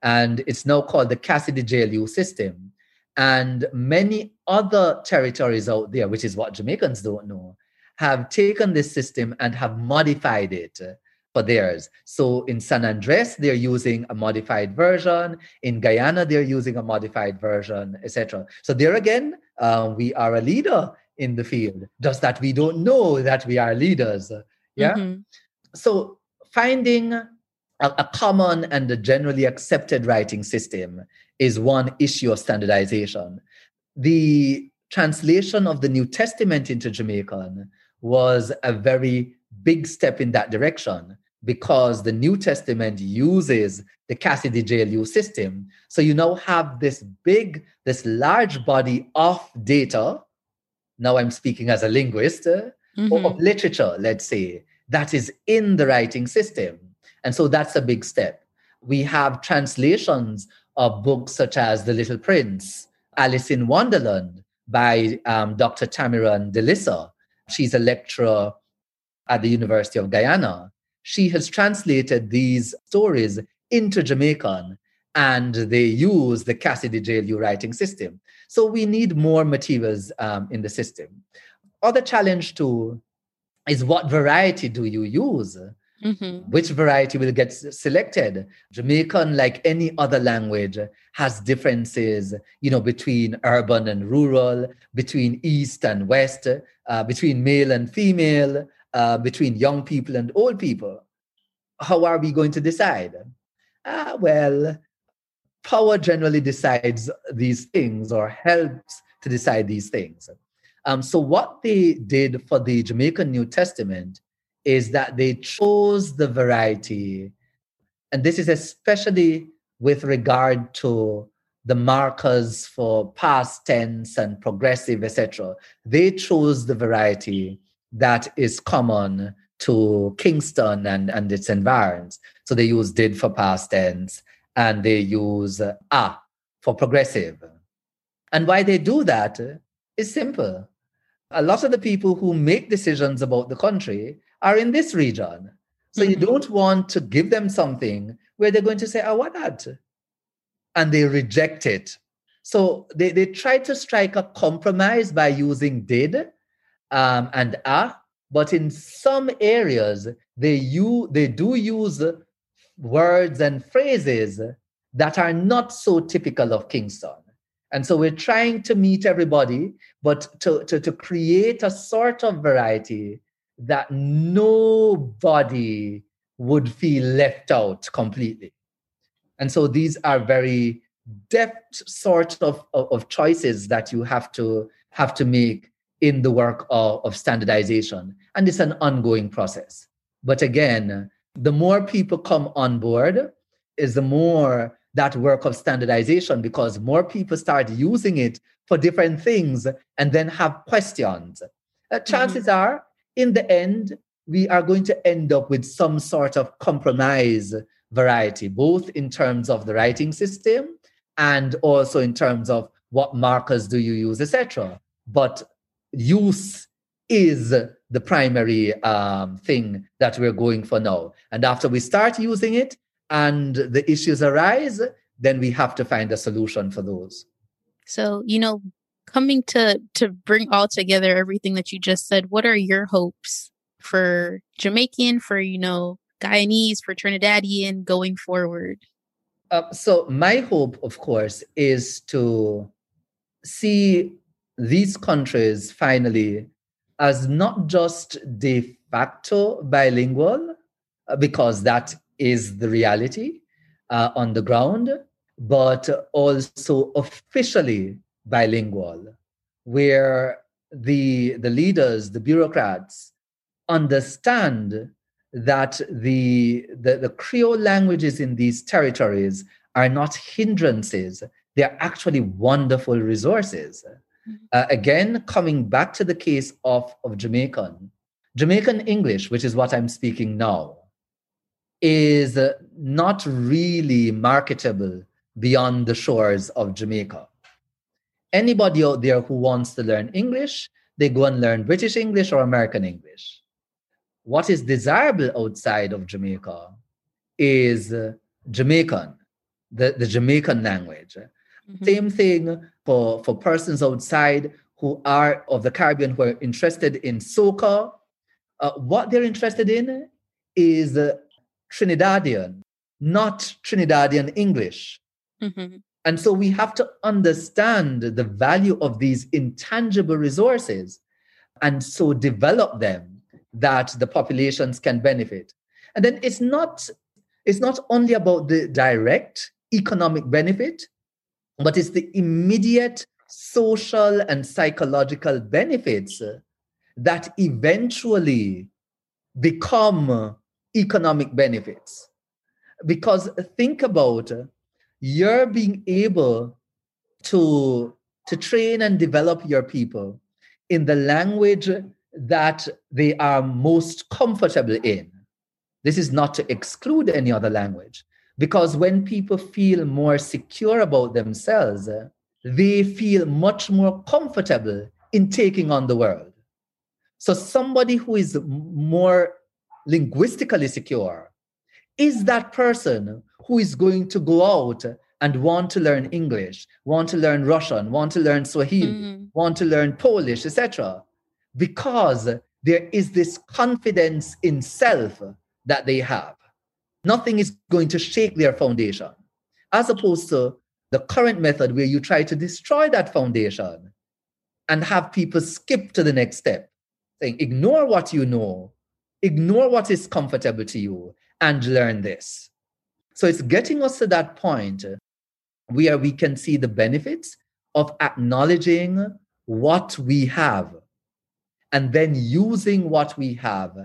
and it's now called the Cassidy JLU system. And many other territories out there, which is what Jamaicans don't know, have taken this system and have modified it for theirs. So in San Andres, they're using a modified version. In Guyana, they're using a modified version, etc. So there again, uh, we are a leader in the field, just that we don't know that we are leaders. Yeah. Mm-hmm. So finding a, a common and a generally accepted writing system is one issue of standardization. The translation of the New Testament into Jamaican was a very big step in that direction because the New Testament uses the Cassidy JLU system. So you now have this big, this large body of data. Now I'm speaking as a linguist, uh, mm-hmm. or of literature, let's say, that is in the writing system. And so that's a big step. We have translations of books such as The Little Prince, Alice in Wonderland by um, Dr. Tamirand De Lisser. She's a lecturer at the University of Guyana. She has translated these stories into Jamaican and they use the Cassidy JLU writing system. So we need more materials um, in the system. Other challenge too is what variety do you use? Mm-hmm. Which variety will get selected? Jamaican, like any other language, has differences, you know, between urban and rural, between east and west, uh, between male and female, uh, between young people and old people. How are we going to decide? Ah, well, power generally decides these things or helps to decide these things. Um, so, what they did for the Jamaican New Testament is that they chose the variety. And this is especially with regard to the markers for past tense and progressive, etc. They chose the variety that is common to Kingston and, and its environs. So they use did for past tense and they use uh, a for progressive. And why they do that is simple. A lot of the people who make decisions about the country are in this region. So mm-hmm. you don't want to give them something where they're going to say, I want that. And they reject it. So they, they try to strike a compromise by using did um, and a, but in some areas they use they do use words and phrases that are not so typical of Kingston. And so we're trying to meet everybody, but to, to, to create a sort of variety that nobody would feel left out completely. And so these are very depth sort of, of, of choices that you have to have to make in the work of, of standardization. And it's an ongoing process. But again, the more people come on board, is the more that work of standardization because more people start using it for different things and then have questions. Uh, chances mm-hmm. are, in the end, we are going to end up with some sort of compromise variety, both in terms of the writing system and also in terms of what markers do you use, etc. But use is the primary um, thing that we're going for now. And after we start using it and the issues arise, then we have to find a solution for those. So, you know, coming to to bring all together everything that you just said, what are your hopes for Jamaican, for you know, Guyanese, for Trinidadian going forward? Uh, so my hope, of course, is to see these countries finally as not just de facto bilingual, uh, because that is the reality uh, on the ground, but also officially bilingual, where the, the leaders, the bureaucrats, understand that the, the, the Creole languages in these territories are not hindrances, they're actually wonderful resources. Uh, again, coming back to the case of, of Jamaican, Jamaican English, which is what I'm speaking now, is not really marketable beyond the shores of Jamaica. Anybody out there who wants to learn English, they go and learn British English or American English. What is desirable outside of Jamaica is Jamaican, the, the Jamaican language. Mm-hmm. Same thing for, for persons outside who are of the Caribbean who are interested in soca. Uh, what they're interested in is uh, Trinidadian, not Trinidadian English. Mm-hmm. And so we have to understand the value of these intangible resources and so develop them that the populations can benefit. And then it's not it's not only about the direct economic benefit, but it's the immediate social and psychological benefits that eventually become economic benefits. Because think about you're being able to, to train and develop your people in the language that they are most comfortable in. This is not to exclude any other language, because when people feel more secure about themselves, they feel much more comfortable in taking on the world. So, somebody who is more linguistically secure is that person who is going to go out and want to learn English, want to learn Russian, want to learn Swahili, mm-hmm. want to learn Polish, etc. Because there is this confidence in self that they have. Nothing is going to shake their foundation, as opposed to the current method where you try to destroy that foundation and have people skip to the next step, saying, ignore what you know, ignore what is comfortable to you, and learn this. So it's getting us to that point where we can see the benefits of acknowledging what we have and then using what we have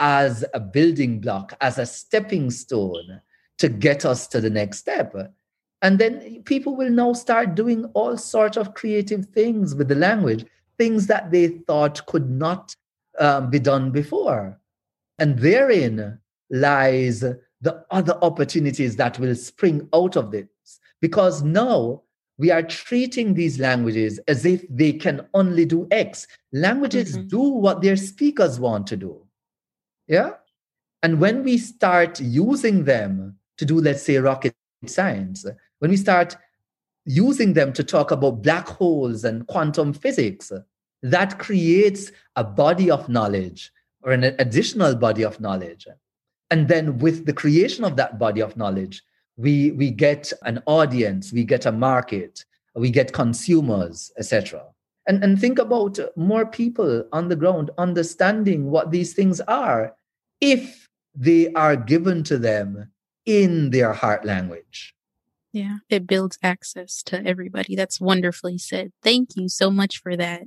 as a building block, as a stepping stone to get us to the next step. And then people will now start doing all sorts of creative things with the language, things that they thought could not um, be done before. And therein lies the other opportunities that will spring out of this. Because now we are treating these languages as if they can only do X. Languages mm-hmm. do what their speakers want to do. Yeah. And when we start using them to do, let's say, rocket science, when we start using them to talk about black holes and quantum physics, that creates a body of knowledge or an additional body of knowledge. And then with the creation of that body of knowledge, we we get an audience we get a market we get consumers etc and and think about more people on the ground understanding what these things are if they are given to them in their heart language yeah it builds access to everybody that's wonderfully said thank you so much for that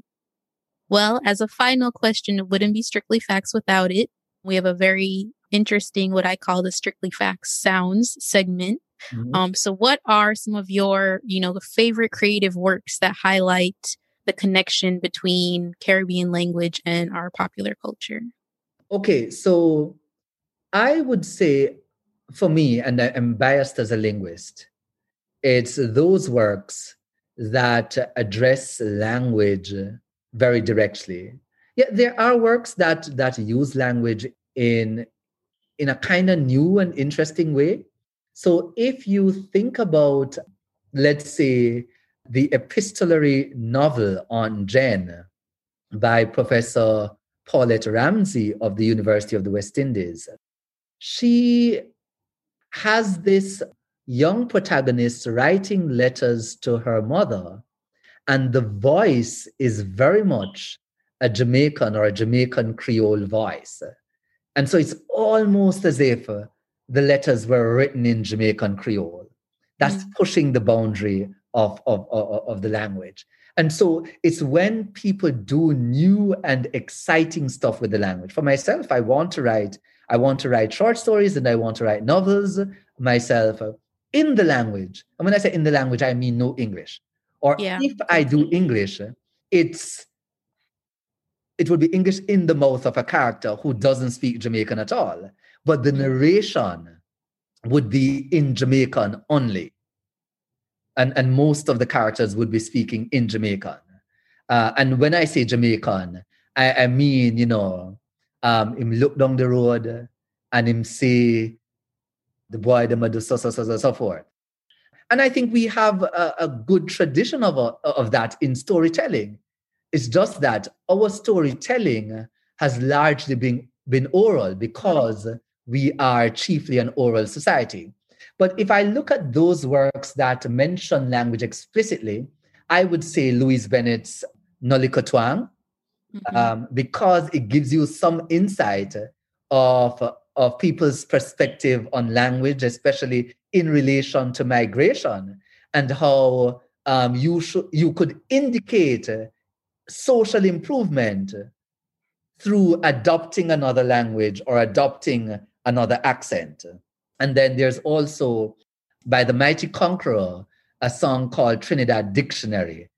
well as a final question it wouldn't be strictly facts without it we have a very interesting what I call the strictly facts sounds segment. Mm-hmm. Um, so what are some of your, you know, the favorite creative works that highlight the connection between Caribbean language and our popular culture? Okay, so I would say for me, and I'm biased as a linguist, it's those works that address language very directly. Yeah, there are works that that use language in in a kind of new and interesting way. So if you think about, let's say, the epistolary novel Aunt Jen by Professor Paulette Ramsay of the University of the West Indies, she has this young protagonist writing letters to her mother, and the voice is very much a Jamaican or a Jamaican Creole voice. And so it's almost as if the letters were written in Jamaican Creole. That's mm. pushing the boundary of, of, of, of the language. And so it's when people do new and exciting stuff with the language. For myself, I want to write, I want to write short stories and I want to write novels myself in the language. And when I say in the language, I mean no English. Or yeah. if I do English, it's it would be English in the mouth of a character who doesn't speak Jamaican at all. But the narration would be in Jamaican only. And, and most of the characters would be speaking in Jamaican. Uh, and when I say Jamaican, I, I mean, you know, um, him look down the road and him say, the boy, the mother, so, so, so, so, so forth. And I think we have a, a good tradition of, a, of that in storytelling. It's just that our storytelling has largely been, been oral because we are chiefly an oral society. But if I look at those works that mention language explicitly, I would say Louise Bennett's Noh Lickle Twang, mm-hmm. um, because it gives you some insight of, of people's perspective on language, especially in relation to migration, and how um, you, sh- you could indicate social improvement through adopting another language or adopting another accent. And then there's also by the Mighty Conqueror a song called Trinidad Dictionary.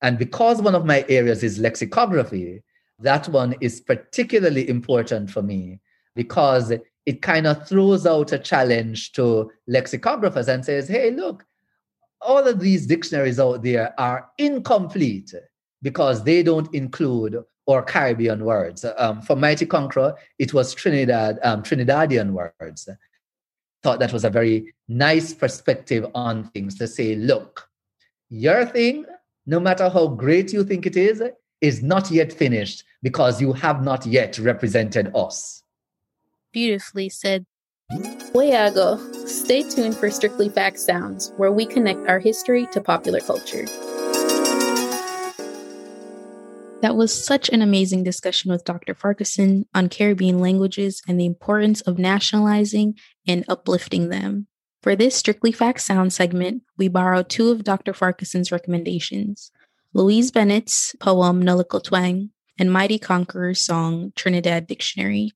And because one of my areas is lexicography, that one is particularly important for me because it kind of throws out a challenge to lexicographers and says, hey, look, all of these dictionaries out there are incomplete because they don't include or Caribbean words. Um, for Mighty Conqueror, it was Trinidad, um, Trinidadian words. Thought that was a very nice perspective on things to say, look, your thing, no matter how great you think it is, is not yet finished because you have not yet represented us. Beautifully said. Way I go. Stay tuned for Strictly Fact Sounds, where we connect our history to popular culture. That was such an amazing discussion with Dr. Farquharson on Caribbean languages and the importance of nationalizing and uplifting them. For this Strictly Fact Sound segment, we borrow two of Dr. Farquharson's recommendations Louise Bennett's poem Noh Lickle Twang and Mighty Conqueror's song Trinidad Dictionary.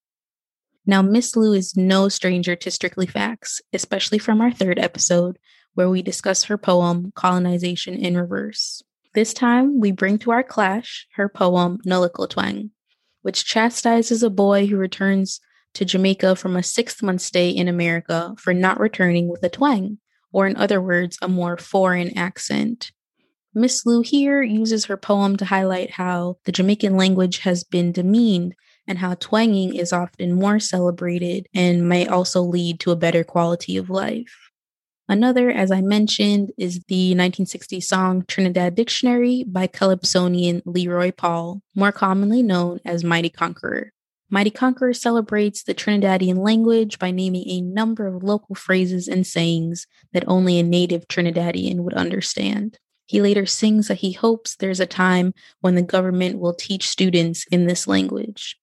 Now, Miss Lou is no stranger to Strictly Facts, especially from our third episode, where we discuss her poem Colonization in Reverse. This time, we bring to our clash her poem Noh Lickle Twang, which chastises a boy who returns to Jamaica from a six month stay in America for not returning with a twang, or in other words, a more foreign accent. Miss Lou here uses her poem to highlight how the Jamaican language has been demeaned and how twanging is often more celebrated and may also lead to a better quality of life. Another, as I mentioned, is the 1960 song Trinidad Dictionary by Calypsonian Leroy Paul, more commonly known as Mighty Conqueror. Mighty Conqueror celebrates the Trinidadian language by naming a number of local phrases and sayings that only a native Trinidadian would understand. He later sings that he hopes there's a time when the government will teach students in this language,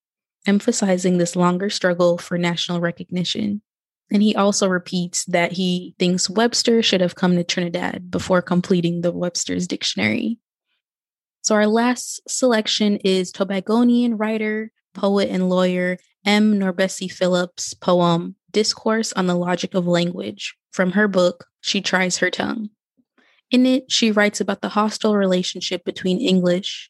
emphasizing this longer struggle for national recognition. And he also repeats that he thinks Webster should have come to Trinidad before completing the Webster's Dictionary. So, our last selection is Tobagonian writer, poet, and lawyer M. NourbeSe Philip's poem, Discourse on the Logic of Language, from her book, She Tries Her Tongue. In it, she writes about the hostile relationship between English,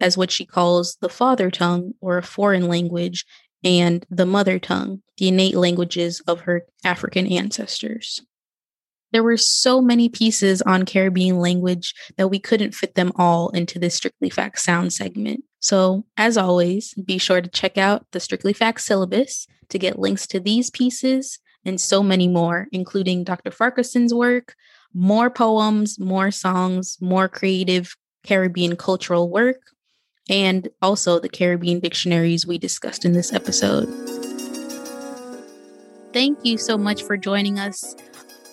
as what she calls the father tongue or a foreign language, and the mother tongue, the innate languages of her African ancestors. There were so many pieces on Caribbean language that we couldn't fit them all into this Strictly Facts sound segment. So, as always, be sure to check out the Strictly Facts syllabus to get links to these pieces and so many more, including Dr. Farquharson's work, more poems, more songs, more creative Caribbean cultural work, and also the Caribbean dictionaries we discussed in this episode. Thank you so much for joining us.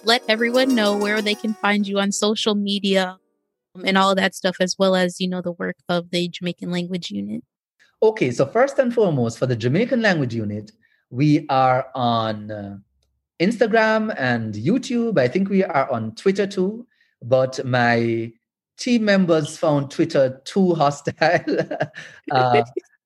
Let everyone know where they can find you on social media and all of that stuff, as well as, you know, the work of the Jamaican Language Unit. Okay, so first and foremost, for the Jamaican Language Unit, we are on uh, Instagram and YouTube. I think we are on Twitter too. But my team members found Twitter too hostile. <laughs> uh,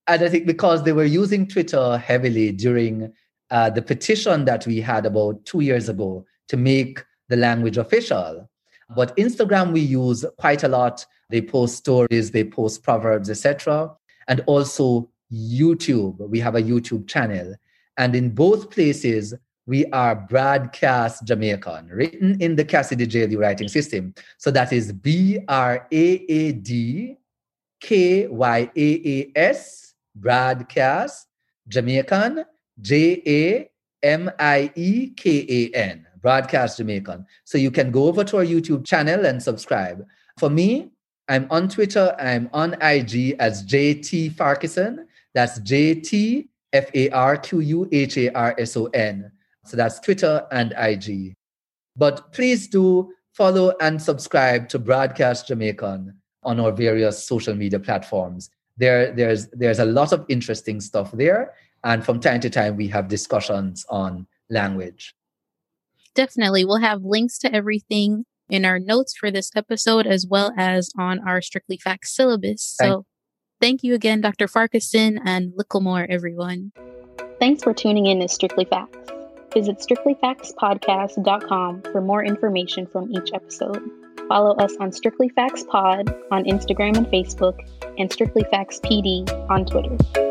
and I think because they were using Twitter heavily during uh, the petition that we had about two years ago to make the language official. But Instagram we use quite a lot. They post stories, they post proverbs, etc. And also YouTube. We have a YouTube channel. And in both places, we are broadcast Jamaican, written in the Cassidy-JLU writing system. So that is B R A A D K Y A A S, broadcast Jamaican, J A M I E K A N, broadcast Jamaican. So you can go over to our YouTube channel and subscribe. For me, I'm on Twitter, I'm on IG as JT Farquharson. That's J T F A R Q U H A R S O N. So that's Twitter and IG. But please do follow and subscribe to Broadcast Jamaican on our various social media platforms. There, there's, there's a lot of interesting stuff there. And from time to time, we have discussions on language. Definitely. We'll have links to everything in our notes for this episode, as well as on our Strictly Facts syllabus. So thank you again, Dr. Farquharson and Licklemore, everyone. Thanks for tuning in to Strictly Facts. Visit strictlyfactspodcast.com for more information from each episode. Follow us on Strictly Facts Pod on Instagram and Facebook, and Strictly Facts PD on Twitter.